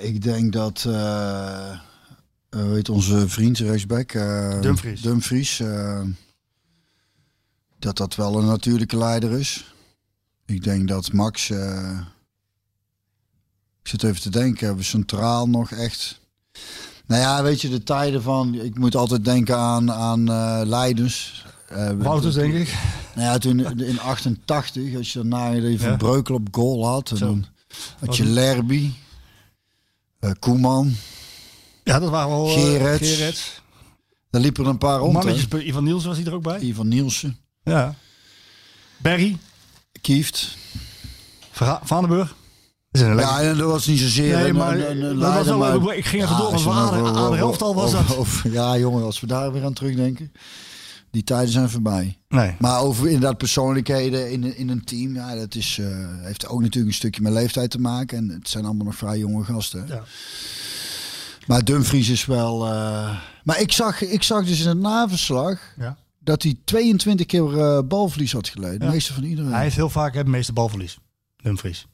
ik denk dat, eh eh, onze vriend rechtsback? eh, Dumfries. Dumfries, eh, dat dat wel een natuurlijke leider is. Ik denk dat Max, ik zit even te denken, hebben we centraal nog echt... Nou ja, weet je, de tijden van, ik moet altijd denken aan, aan eh Leidens. Eh, Wouters, denk ik. Nou ja, toen in 88, als je daarna Ja. Breukel op goal had. En dan had je Lerby, Koeman. Ja, dat waren wel eh, Gerets. Gerets. Daar liepen er een paar rond. hè. Ivan Niels was hij er ook bij. Ivan Nielsen, Ja. Berry. Kieft. Vandenburg. Ja, en dat was niet zozeer Nee, maar een, een, een dat was maar- ik ging even door, als want we aan de- aan de elftal was over- dat. over- ja, jongen, als we daar weer aan terugdenken. Die tijden zijn voorbij. Nee. Maar over inderdaad persoonlijkheden in, een- in een team. Ja, dat is, eh, heeft ook natuurlijk een stukje met leeftijd te maken. En het zijn allemaal nog vrij jonge gasten. Ja. Maar Dumfries is wel... eh, Maar ik zag, ik zag dus in het naverslag... Ja. dat hij 22 keer eh, balverlies had geleden. De Ja. meeste van iedereen. Hij heeft heel vaak het meeste balverlies. Dumfries.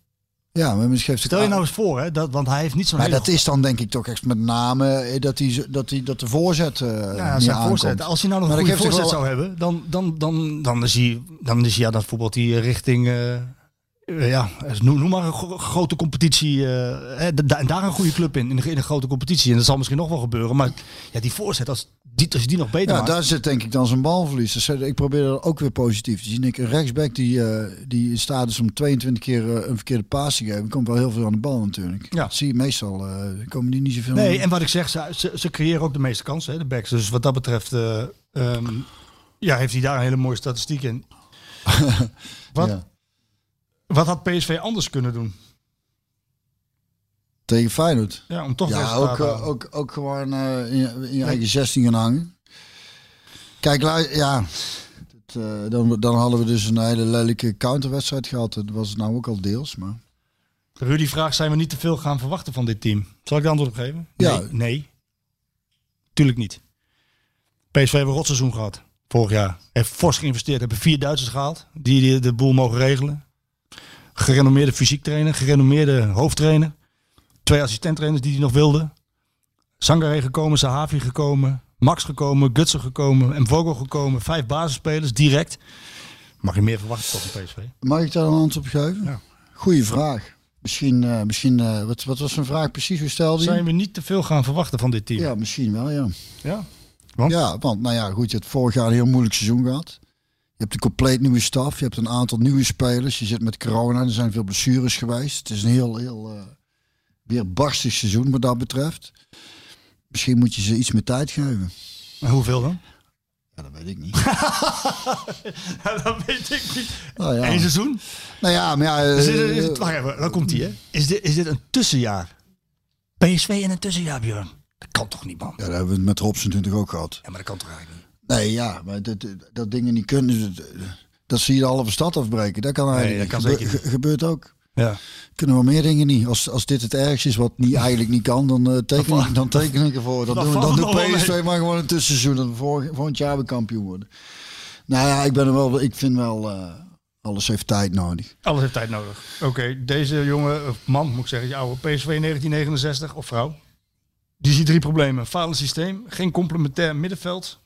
Ja, maar misschien Stel je nou eens voor, hè, dat, want hij heeft niet zo'n Maar dat is dan denk ik toch echt met name eh, dat, hij, dat, hij, dat de voorzet Ja, zijn aankomt. voorzet. Als hij nou nog Maar een dat goede voorzet wel- zou hebben, dan, dan, dan, dan, is hij, dan is hij, ja, dan voetbalt hij richting, ja, noem, maar een gro- grote competitie. eh, en daar een goede club in, in een, in een grote competitie. En dat zal misschien nog wel gebeuren. Maar ja, die voorzet, als die, als je die nog beter Ja, maakt. daar zit denk ik dan zijn balverlies. Dus eh, ik probeer dat ook weer positief te zien. Ik, een rechtsback die, eh, die in staat is om 22 keer eh, een verkeerde paas te geven, komt wel heel veel aan de bal natuurlijk. Ja. Dat zie je meestal. eh, komen die niet zoveel Nee, en wat ik zeg, ze, ze, ze creëren ook de meeste kansen, hè, de backs. Dus wat dat betreft eh, ehm, ja, heeft hij daar een hele mooie statistiek in. wat, Ja. Wat had PSV anders kunnen doen? Tegen Feyenoord. Ja, om toch Ja, ook, te eh, ook, ook gewoon eh, in, je, in je eigen 16 gaan hangen. Kijk, ja, eh, dan, dan hadden we dus een hele lelijke counterwedstrijd gehad. Dat was het nou ook al deels. Maar... Rudy vraagt, zijn we niet te veel gaan verwachten van dit team? Zal ik de antwoord op geven? Ja. Nee. nee. Tuurlijk niet. PSV heeft een rotseizoen gehad. Vorig jaar. Heeft fors geïnvesteerd. Hebben vier Duitsers gehaald. Die de boel mogen regelen. Gerenommeerde fysiek trainer. Gerenommeerde hoofdtrainer. Twee assistenttrainers die hij nog wilde. Sangare gekomen. Sahavi gekomen. Max gekomen. Gutsen gekomen. En Vogel gekomen. Vijf basisspelers. Direct. Mag je meer verwachten van PSV? Mag ik daar een antwoord op geven? Ja. Goeie vraag. Misschien, eh, misschien eh, wat, wat was zijn vraag precies? Hoe stelde? Zijn we niet te veel gaan verwachten van dit team? Ja, misschien wel, ja. Ja? Want? Ja, want nou ja, goed, je hebt vorig jaar een heel moeilijk seizoen gehad. Je hebt een compleet nieuwe staf. Je hebt een aantal nieuwe spelers. Je zit met corona. Er zijn veel blessures geweest. Het is een heel, heel uh, weer barstig seizoen wat dat betreft. Misschien moet je ze iets meer tijd geven. En hoeveel dan? Ja, dat weet ik niet. dat weet ik niet. Nou ja. Eén seizoen? Nou ja, maar ja... Is dit, eh, is het, wacht even, dan komt hij hè. Is dit, is dit een tussenjaar? PSV in een tussenjaar, Björn? Dat kan toch niet, man? ja, dat hebben we het met Robson natuurlijk ook gehad. Ja, maar dat kan toch eigenlijk niet? Nee, ja, maar dat, dat dingen niet kunnen... Dat, dat zie je de halve stad afbreken. Dat kan eigenlijk dat niet. kan Gebe- zeker ge- gebeurt ook. Ja. Kunnen we meer dingen niet. Als, als dit het ergste is wat niet, eigenlijk niet kan, dan, eh teken, ik, dan teken ik ervoor. Dan, Dan doen, dan doet nog wel PSV maar gewoon een tussenseizoen. En volgend, jaar weer kampioen worden. Nou ja, ik ben er wel. Ik vind wel. eh, alles heeft tijd nodig. Alles heeft tijd nodig. Oké, deze jonge of man, moet ik zeggen, die oude PSV 1969 of vrouw. Die ziet drie problemen. Falend systeem, geen complementair middenveld.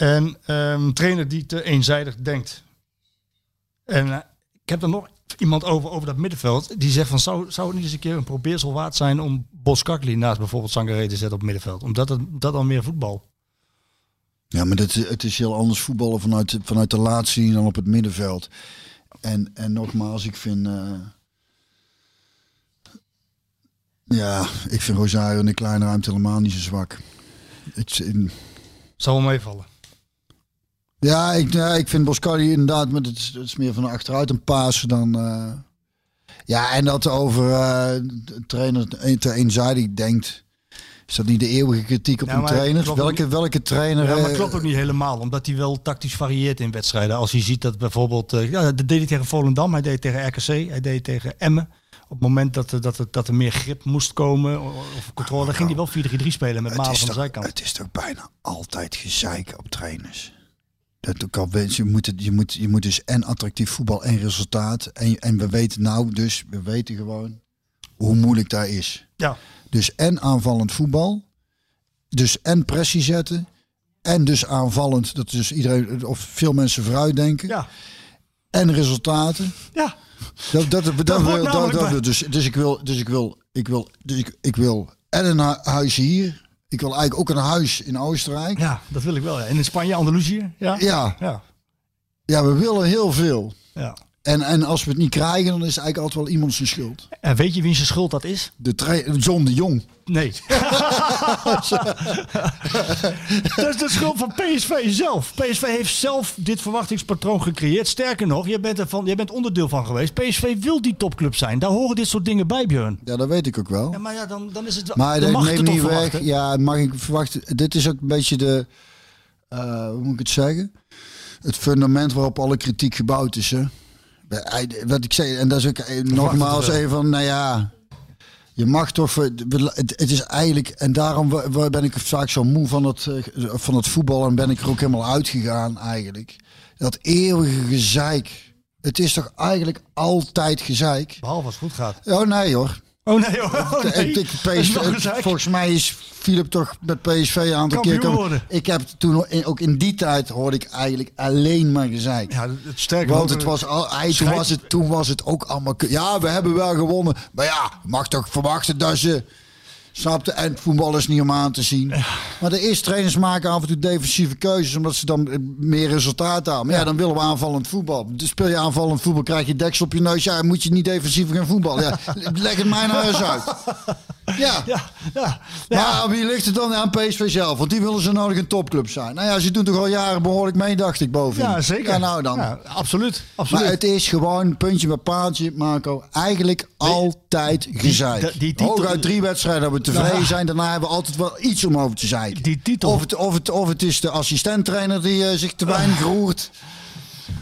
En ehm trainer die te eenzijdig denkt. En eh, ik heb er nog iemand over, over dat middenveld. Die zegt van, zou, zou het niet eens een keer een probeersel waard zijn om Boskakli naast bijvoorbeeld Sangaré te zetten op middenveld? Omdat het, dat dan meer voetbal. Ja, maar dat, het is heel anders voetballen vanuit, de- vanuit de laatste linie dan op het middenveld. En, en nogmaals, ik vind. eh, ja, ik vind Rosario in de kleine ruimte helemaal niet zo zwak. Ik, in- Zal wel meevallen. Ja, ik, ja, ik vind Boscardi inderdaad, maar het is, het is meer van achteruit een paas dan. eh, ja, en dat over eh, de trainer te eenzijdig denkt. Is dat niet de eeuwige kritiek op Ja, een trainer? Welke, welke trainer? Ja, maar eh, klopt ook niet helemaal. Omdat hij wel tactisch varieert in wedstrijden. Als hij ziet dat bijvoorbeeld... eh, ja, dat deed hij tegen Volendam. Hij deed tegen RKC. Hij deed tegen Emmen. Op het moment dat, er- dat, dat er meer grip moest komen. Of controle. dan ging hij wel 4-3-3 spelen met Malen van de zijkant. het is toch bijna altijd gezeik op trainers. Dat weet, je, moet het, je, moet, je moet dus en attractief voetbal en resultaat. En, en we weten nou dus, we weten gewoon hoe moeilijk dat is. Ja. Dus en aanvallend voetbal. Dus en pressie zetten. En dus aanvallend, dat dus iedereen, of veel mensen vooruit denken. Ja. En resultaten. Ja. Dat, dat, dat, dat, wil- dus, dus ik wil, dus ik wil, ik wil, dus ik, ik wil en een hu- huis hier. Ik wil eigenlijk ook een huis in Oostenrijk. Ja, ja, dat wil ik wel. Ja. En in Spanje, Andalusië. Ja. ja, Ja. we willen heel veel. ja. En, en als we het niet krijgen, dan is het eigenlijk altijd wel iemand zijn schuld. En weet je wie zijn schuld dat is? De John de Jong. Nee. dat is de schuld van PSV zelf. PSV heeft zelf dit verwachtingspatroon gecreëerd. Sterker nog, jij bent, er van, jij bent onderdeel van geweest. PSV wil die topclub zijn. Daar horen dit soort dingen bij, Björn. Ja, dat weet ik ook wel. Ja, maar ja, dan, dan is het wel. Maar dat neemt niet weg. Ja, mag ik verwachten. Dit is ook een beetje de, eh, hoe moet ik het zeggen? Het fundament waarop alle kritiek gebouwd is. Hè? Bij- Wat ik zei, en dat is ook eh, nogmaals even van, nou ja, je mag toch, het, het is eigenlijk, en daarom ben ik vaak zo moe van het, eh, van het voetbal en ben ik er ook helemaal uitgegaan eigenlijk. Dat eeuwige gezeik. Het is toch eigenlijk altijd gezeik? Behalve als het goed gaat. Oh nee hoor. Oh nee, hoor. Oh, nee. PSV, wel gezeik. volgens mij is Philip toch met PSV een aantal Kampioen keer... worden. Ik heb toen ook in die tijd hoorde ik eigenlijk alleen maar gezeik. Ja, het sterke Want het was al, hij, toen, was het, toen was het ook allemaal... Ja, we hebben wel gewonnen. Maar ja, je mag toch verwachten dat ze... Snapte? En voetbal is niet om aan te zien. Maar de eerste trainers maken af en toe defensieve keuzes... omdat ze dan meer resultaat hebben. Maar ja, dan willen we aanvallend voetbal. Dus speel je aanvallend voetbal, krijg je deksel op je neus. Ja, moet je niet defensief gaan voetballen. Ja, leg het mij nou eens uit. Ja. Ja, ja. ja. Maar wie ligt het dan aan PSV zelf? Want die willen zo nodig een topclub zijn. Nou ja, ze doen toch al jaren behoorlijk mee, dacht ik, boven. Ja, zeker. Ja, nou dan. Ja, absoluut. absoluut. Maar het is gewoon puntje bij paaltje, Marco. Eigenlijk altijd gezeik. die- die Hooguit drie wedstrijden hebben we tevreden zijn. Daarna hebben we altijd wel iets om over te zeiken. Die titel- Of het, of het, of het is de assistenttrainer die eh, zich te weinig roert.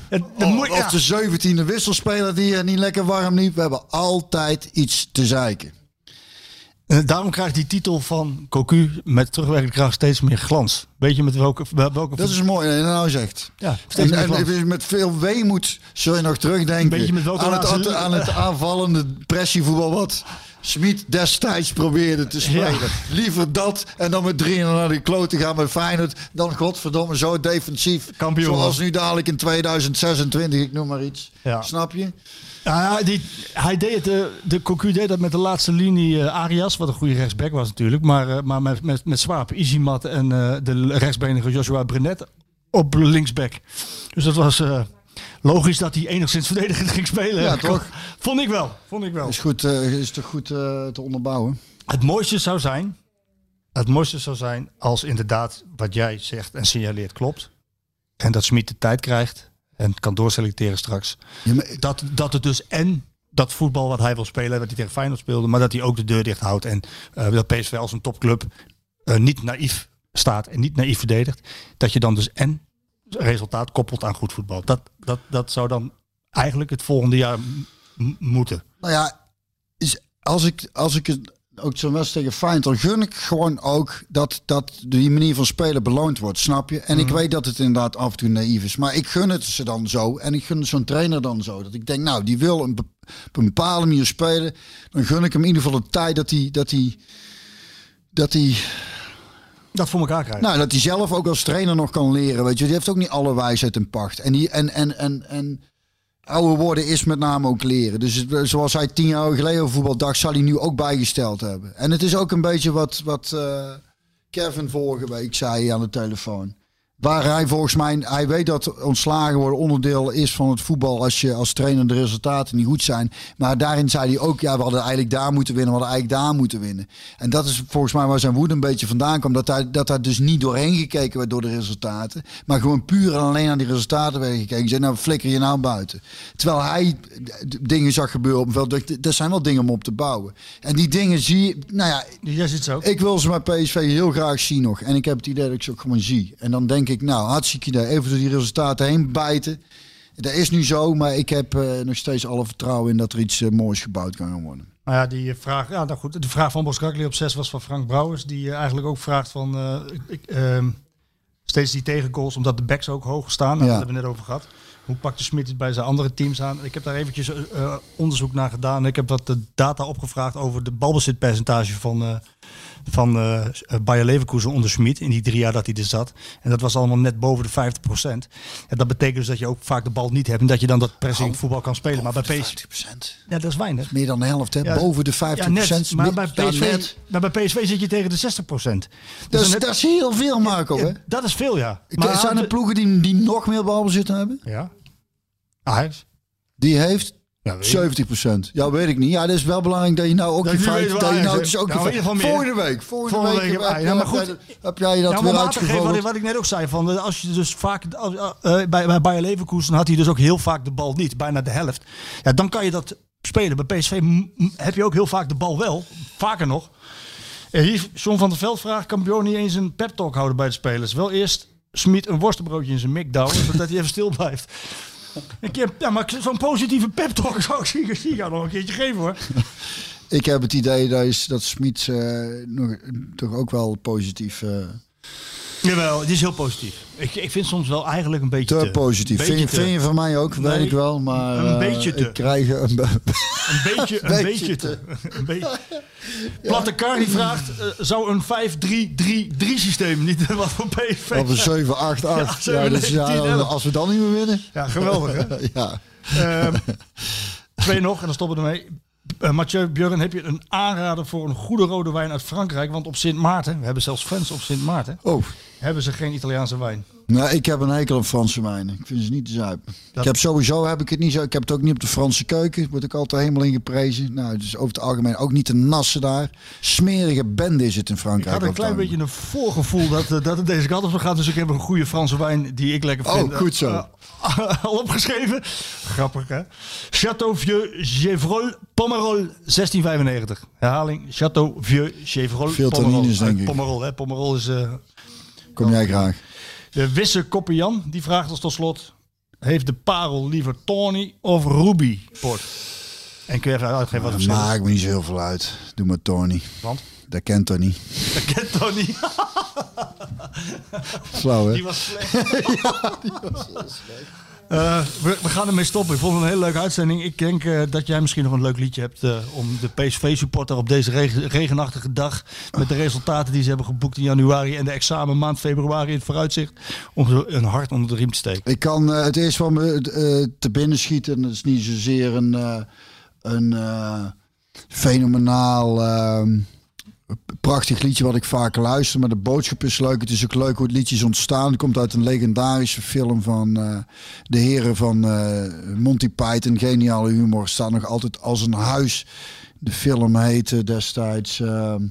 Het- de Of, of de zeventiende wisselspeler die eh, niet lekker warm liep. We hebben altijd iets te zeiken. Eh, Daarom krijgt die titel van Cocu met terugwerkende kracht steeds meer glans. Weet je met welke... welke Dat is mooi, dat je nou zegt. Ja, steeds En, meer en met veel weemoed zul je nog terugdenken Beetje met welke aan, het, aan het aanvallende pressievoetbal wat Smit destijds probeerde te spelen. Ja. Liever dat en dan met 3 naar die kloot te gaan met Feyenoord dan godverdomme zo defensief. Kampioen Zoals nu dadelijk in 2026, ik noem maar iets. Ja. Snap je? Ja, die, hij deed de, de Cocu deed dat met de laatste linie eh, Arias, wat een goede rechtsback was natuurlijk. Maar, eh, maar met, met, met Swaap, Izimat en eh, de rechtsbenige Joshua Brenet op linksback. Dus dat was logisch dat hij enigszins verdedigend ging spelen. Ja, toch? Vond ik wel. Vond ik wel. Is, goed, eh, is toch goed eh, te onderbouwen? Het mooiste zou zijn, het mooiste zou zijn als inderdaad wat jij zegt en signaleert klopt. En dat Smit de tijd krijgt en kan doorselecteren straks. Ja, maar- Dat, dat het dus en dat voetbal wat hij wil spelen, wat hij tegen Feyenoord speelde, maar dat hij ook de deur dicht houdt. En eh, dat PSV als een topclub niet naïef staat en niet naïef verdedigt. Dat je dan dus en resultaat koppelt aan goed voetbal. Dat, dat, dat zou dan eigenlijk het volgende jaar moeten. Nou ja, is, als ik, als ik het ook zo'n wedstrijd tegen Feyenoord, dan gun ik gewoon ook dat, dat die manier van spelen beloond wordt, snap je? En ik weet dat het inderdaad af en toe naïef is, maar ik gun het ze dan zo en ik gun zo'n trainer dan zo. Dat ik denk, nou, die wil een, op een bepaalde manier spelen, dan gun ik hem in ieder geval de tijd dat hij, dat hij, dat hij Dat voor elkaar krijgen. nou, dat hij zelf ook als trainer nog kan leren. Weet je, die heeft ook niet alle wijsheid in pacht. En, die, en, en, en, en ouder worden is met name ook leren. Dus zoals hij tien jaar geleden over voetbal dacht, zal hij nu ook bijgesteld hebben. En het is ook een beetje wat, wat eh, Kevin vorige week zei aan de telefoon. Waar hij volgens mij, hij weet dat ontslagen worden onderdeel is van het voetbal als je als trainer de resultaten niet goed zijn. Maar daarin zei hij ook, ja, we hadden eigenlijk daar moeten winnen, we hadden eigenlijk daar moeten winnen. En dat is volgens mij waar zijn woede een beetje vandaan kwam. Dat hij, dat hij dus niet doorheen gekeken werd door de resultaten. Maar gewoon puur en alleen aan die resultaten werd gekeken. Ik zei, nou flikker je nou buiten. Terwijl hij dingen zag gebeuren op het veld. Dat- zijn wel dingen om op te bouwen. En die dingen zie je, nou ja, Jij ik wil ze bij PSV heel graag zien nog. En ik heb het idee dat ik ze ook gewoon zie. En dan denk ik, nou, hartstikke idee. Even door die resultaten heen bijten. Dat is nu zo, maar ik heb eh, nog steeds alle vertrouwen in dat er iets eh, moois gebouwd kan gaan worden. Nou ja, die vraag, ja, nou goed, de vraag van Bos Krakli op 6 was van Frank Brouwers. Die eh, eigenlijk ook vraagt van ik, ehm, steeds die tegengoals, omdat de backs ook hoog staan. Nou, Ja. Dat hebben we net over gehad. Hoe pakt de Smit het bij zijn andere teams aan? Ik heb daar eventjes onderzoek naar gedaan. Ik heb wat de data opgevraagd over de balbezitpercentage van, van eh Bayer Leverkusen onder Smit in die drie jaar dat hij er zat. En dat was allemaal net boven de 50% En dat betekent dus dat je ook vaak de bal niet hebt en dat je dan dat pressing voetbal kan spelen. Maar bij PSV, 50%. ja, dat is weinig. Meer dan de helft, hè? Ja, Boven de 50%. Ja, net. Maar bij, PSV, maar bij PSV zit je tegen de 60 procent. Dat, is, dat is heel veel, Marco, hè? dat is veel, ja. Maar zijn er ploegen die, die nog meer balbezit hebben? Ja. Ajax. Die heeft Ja, weet je. 70%. Ja, weet ik niet. Ja, dat is wel belangrijk dat je nou ook Dat je weet Dat je nou, is ook Nou. Volgende week. Volgende week, week, heb, ja, maar goed. heb jij dat Ja, weer wat, ik- uitgevoerd? wat ik net ook zei, van, eh, als je dus vaak, als, eh, eh, bij, bij Bayer Leverkusen had hij dus ook heel vaak de bal niet, bijna de helft. Ja, dan kan je dat spelen. Bij PSV heb je ook heel vaak de bal wel, vaker nog. En hier, John van der Veld vraagt, kan Bjorn niet eens een pep talk houden bij de spelers? Wel eerst Smit een worstenbroodje in zijn mik douwen, zodat hij even stil blijft. Een keer, ja, maar zo'n positieve pep talk zou ik zie- zie nog een keertje geven hoor. Ik heb het idee dat, is, dat Smit eh, toch ook wel positief... eh, Jawel, het is heel positief. Ik, ik vind soms wel eigenlijk een beetje te, te, positief. beetje Vind, je- te. vind je van mij ook, weet Nee, ik wel. Maar een eh, beetje te. ik krijg een... be- Een beetje, een Beetje beetje te. Een beetje. Platte Kar die vraagt, eh, zou een 5-3-3-3 systeem niet wat voor PSV Of een zijn? 7, 8, 8. Ja, Ja, 7, dus, ja, 10, 11. als we dan niet meer winnen. Ja, geweldig hè? Ja. Ehm, twee nog en dan stoppen we ermee. Eh, Mathieu Björn, heb je een aanrader voor een goede rode wijn uit Frankrijk? Want op Sint Maarten, we hebben zelfs fans op Sint Maarten, Oh, hebben ze geen Italiaanse wijn. Nee, ik heb een hekel aan Franse wijnen. Ik vind ze niet te zuipen. Ik heb sowieso heb ik het niet zo. Ik heb het ook niet op de Franse keuken. Word ik altijd helemaal in geprezen. Nou, het is over het algemeen ook niet te nassen daar. Smerige bende is het in Ik Frankrijk. had een klein beetje een voorgevoel dat, eh, dat het deze kant op gaan. Dus ik heb een goede Franse wijn die ik lekker Oh, vind. goed zo. eh, al opgeschreven. Grappig, hè? Château Vieux Gévrol Pomerol 1695. Herhaling. Château Vieux Gévrol Veel Pomerol. denk Uit ik. Pomerol, hè? Pomerol is... eh, Kom jij graag. de Wisse Koppian, die vraagt ons tot slot... Heeft de parel liever Tawny of Ruby port? En kun je even uitgeven wat het verschil is? maakt me niet zo heel veel uit. Doe maar Tony. Want? Dat kent niet. Dat kent Tony. Flauw, hè? Die was slecht. Eh, we, we gaan ermee stoppen. Ik vond het een hele leuke uitzending. Ik denk eh, dat jij misschien nog een leuk liedje hebt eh, om de PSV-supporter op deze regen- regenachtige dag met de resultaten die ze hebben geboekt in januari en de examenmaand februari in het vooruitzicht, om een hart onder de riem te steken. Ik kan het eerst van me te binnen schieten. en Dat is niet zozeer een, een fenomenaal ehm, prachtig liedje wat ik vaak luister. Maar de boodschap is leuk. Het is ook leuk hoe het liedje is ontstaan. Het komt uit een legendarische film van eh, de heren van eh, Monty Python. Geniale humor. Staat nog altijd als een huis. De film heette destijds ehm,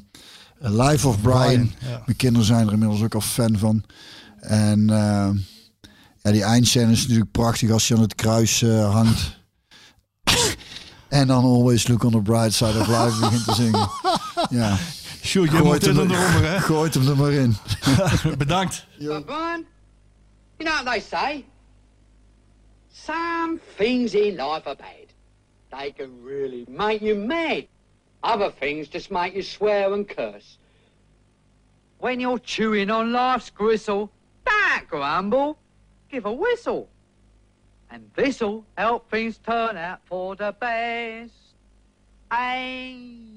Life of Brian. Brian, ja. Mijn kinderen zijn er inmiddels ook al fan van. En eh, ja, die eindscène is natuurlijk prachtig als je aan het kruis eh, hangt. en dan Always Look on the Bright Side of Life begint te zingen. Ja, Sjoerd, je moet in hem, en eronder, hè? gooit hem er maar in. Bedankt. But Brian, you know what they say? Some things in life are bad. They can really make you mad. Other things just make you swear and curse. When you're chewing on life's gristle, don't grumble, give a whistle. And this'll help things turn out for the best. And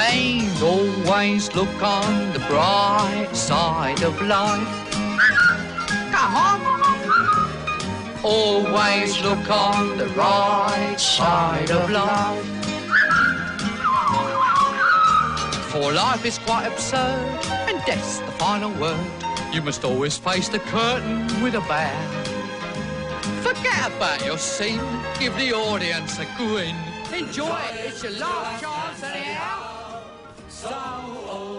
And always look on the bright side of life. Come on. Always look on the right side of life. For life is quite absurd, and death's the final word. You must always face the curtain with a bow. Forget about your scene, give the audience a grin. Enjoy it, it's your last chance anyhow. Zou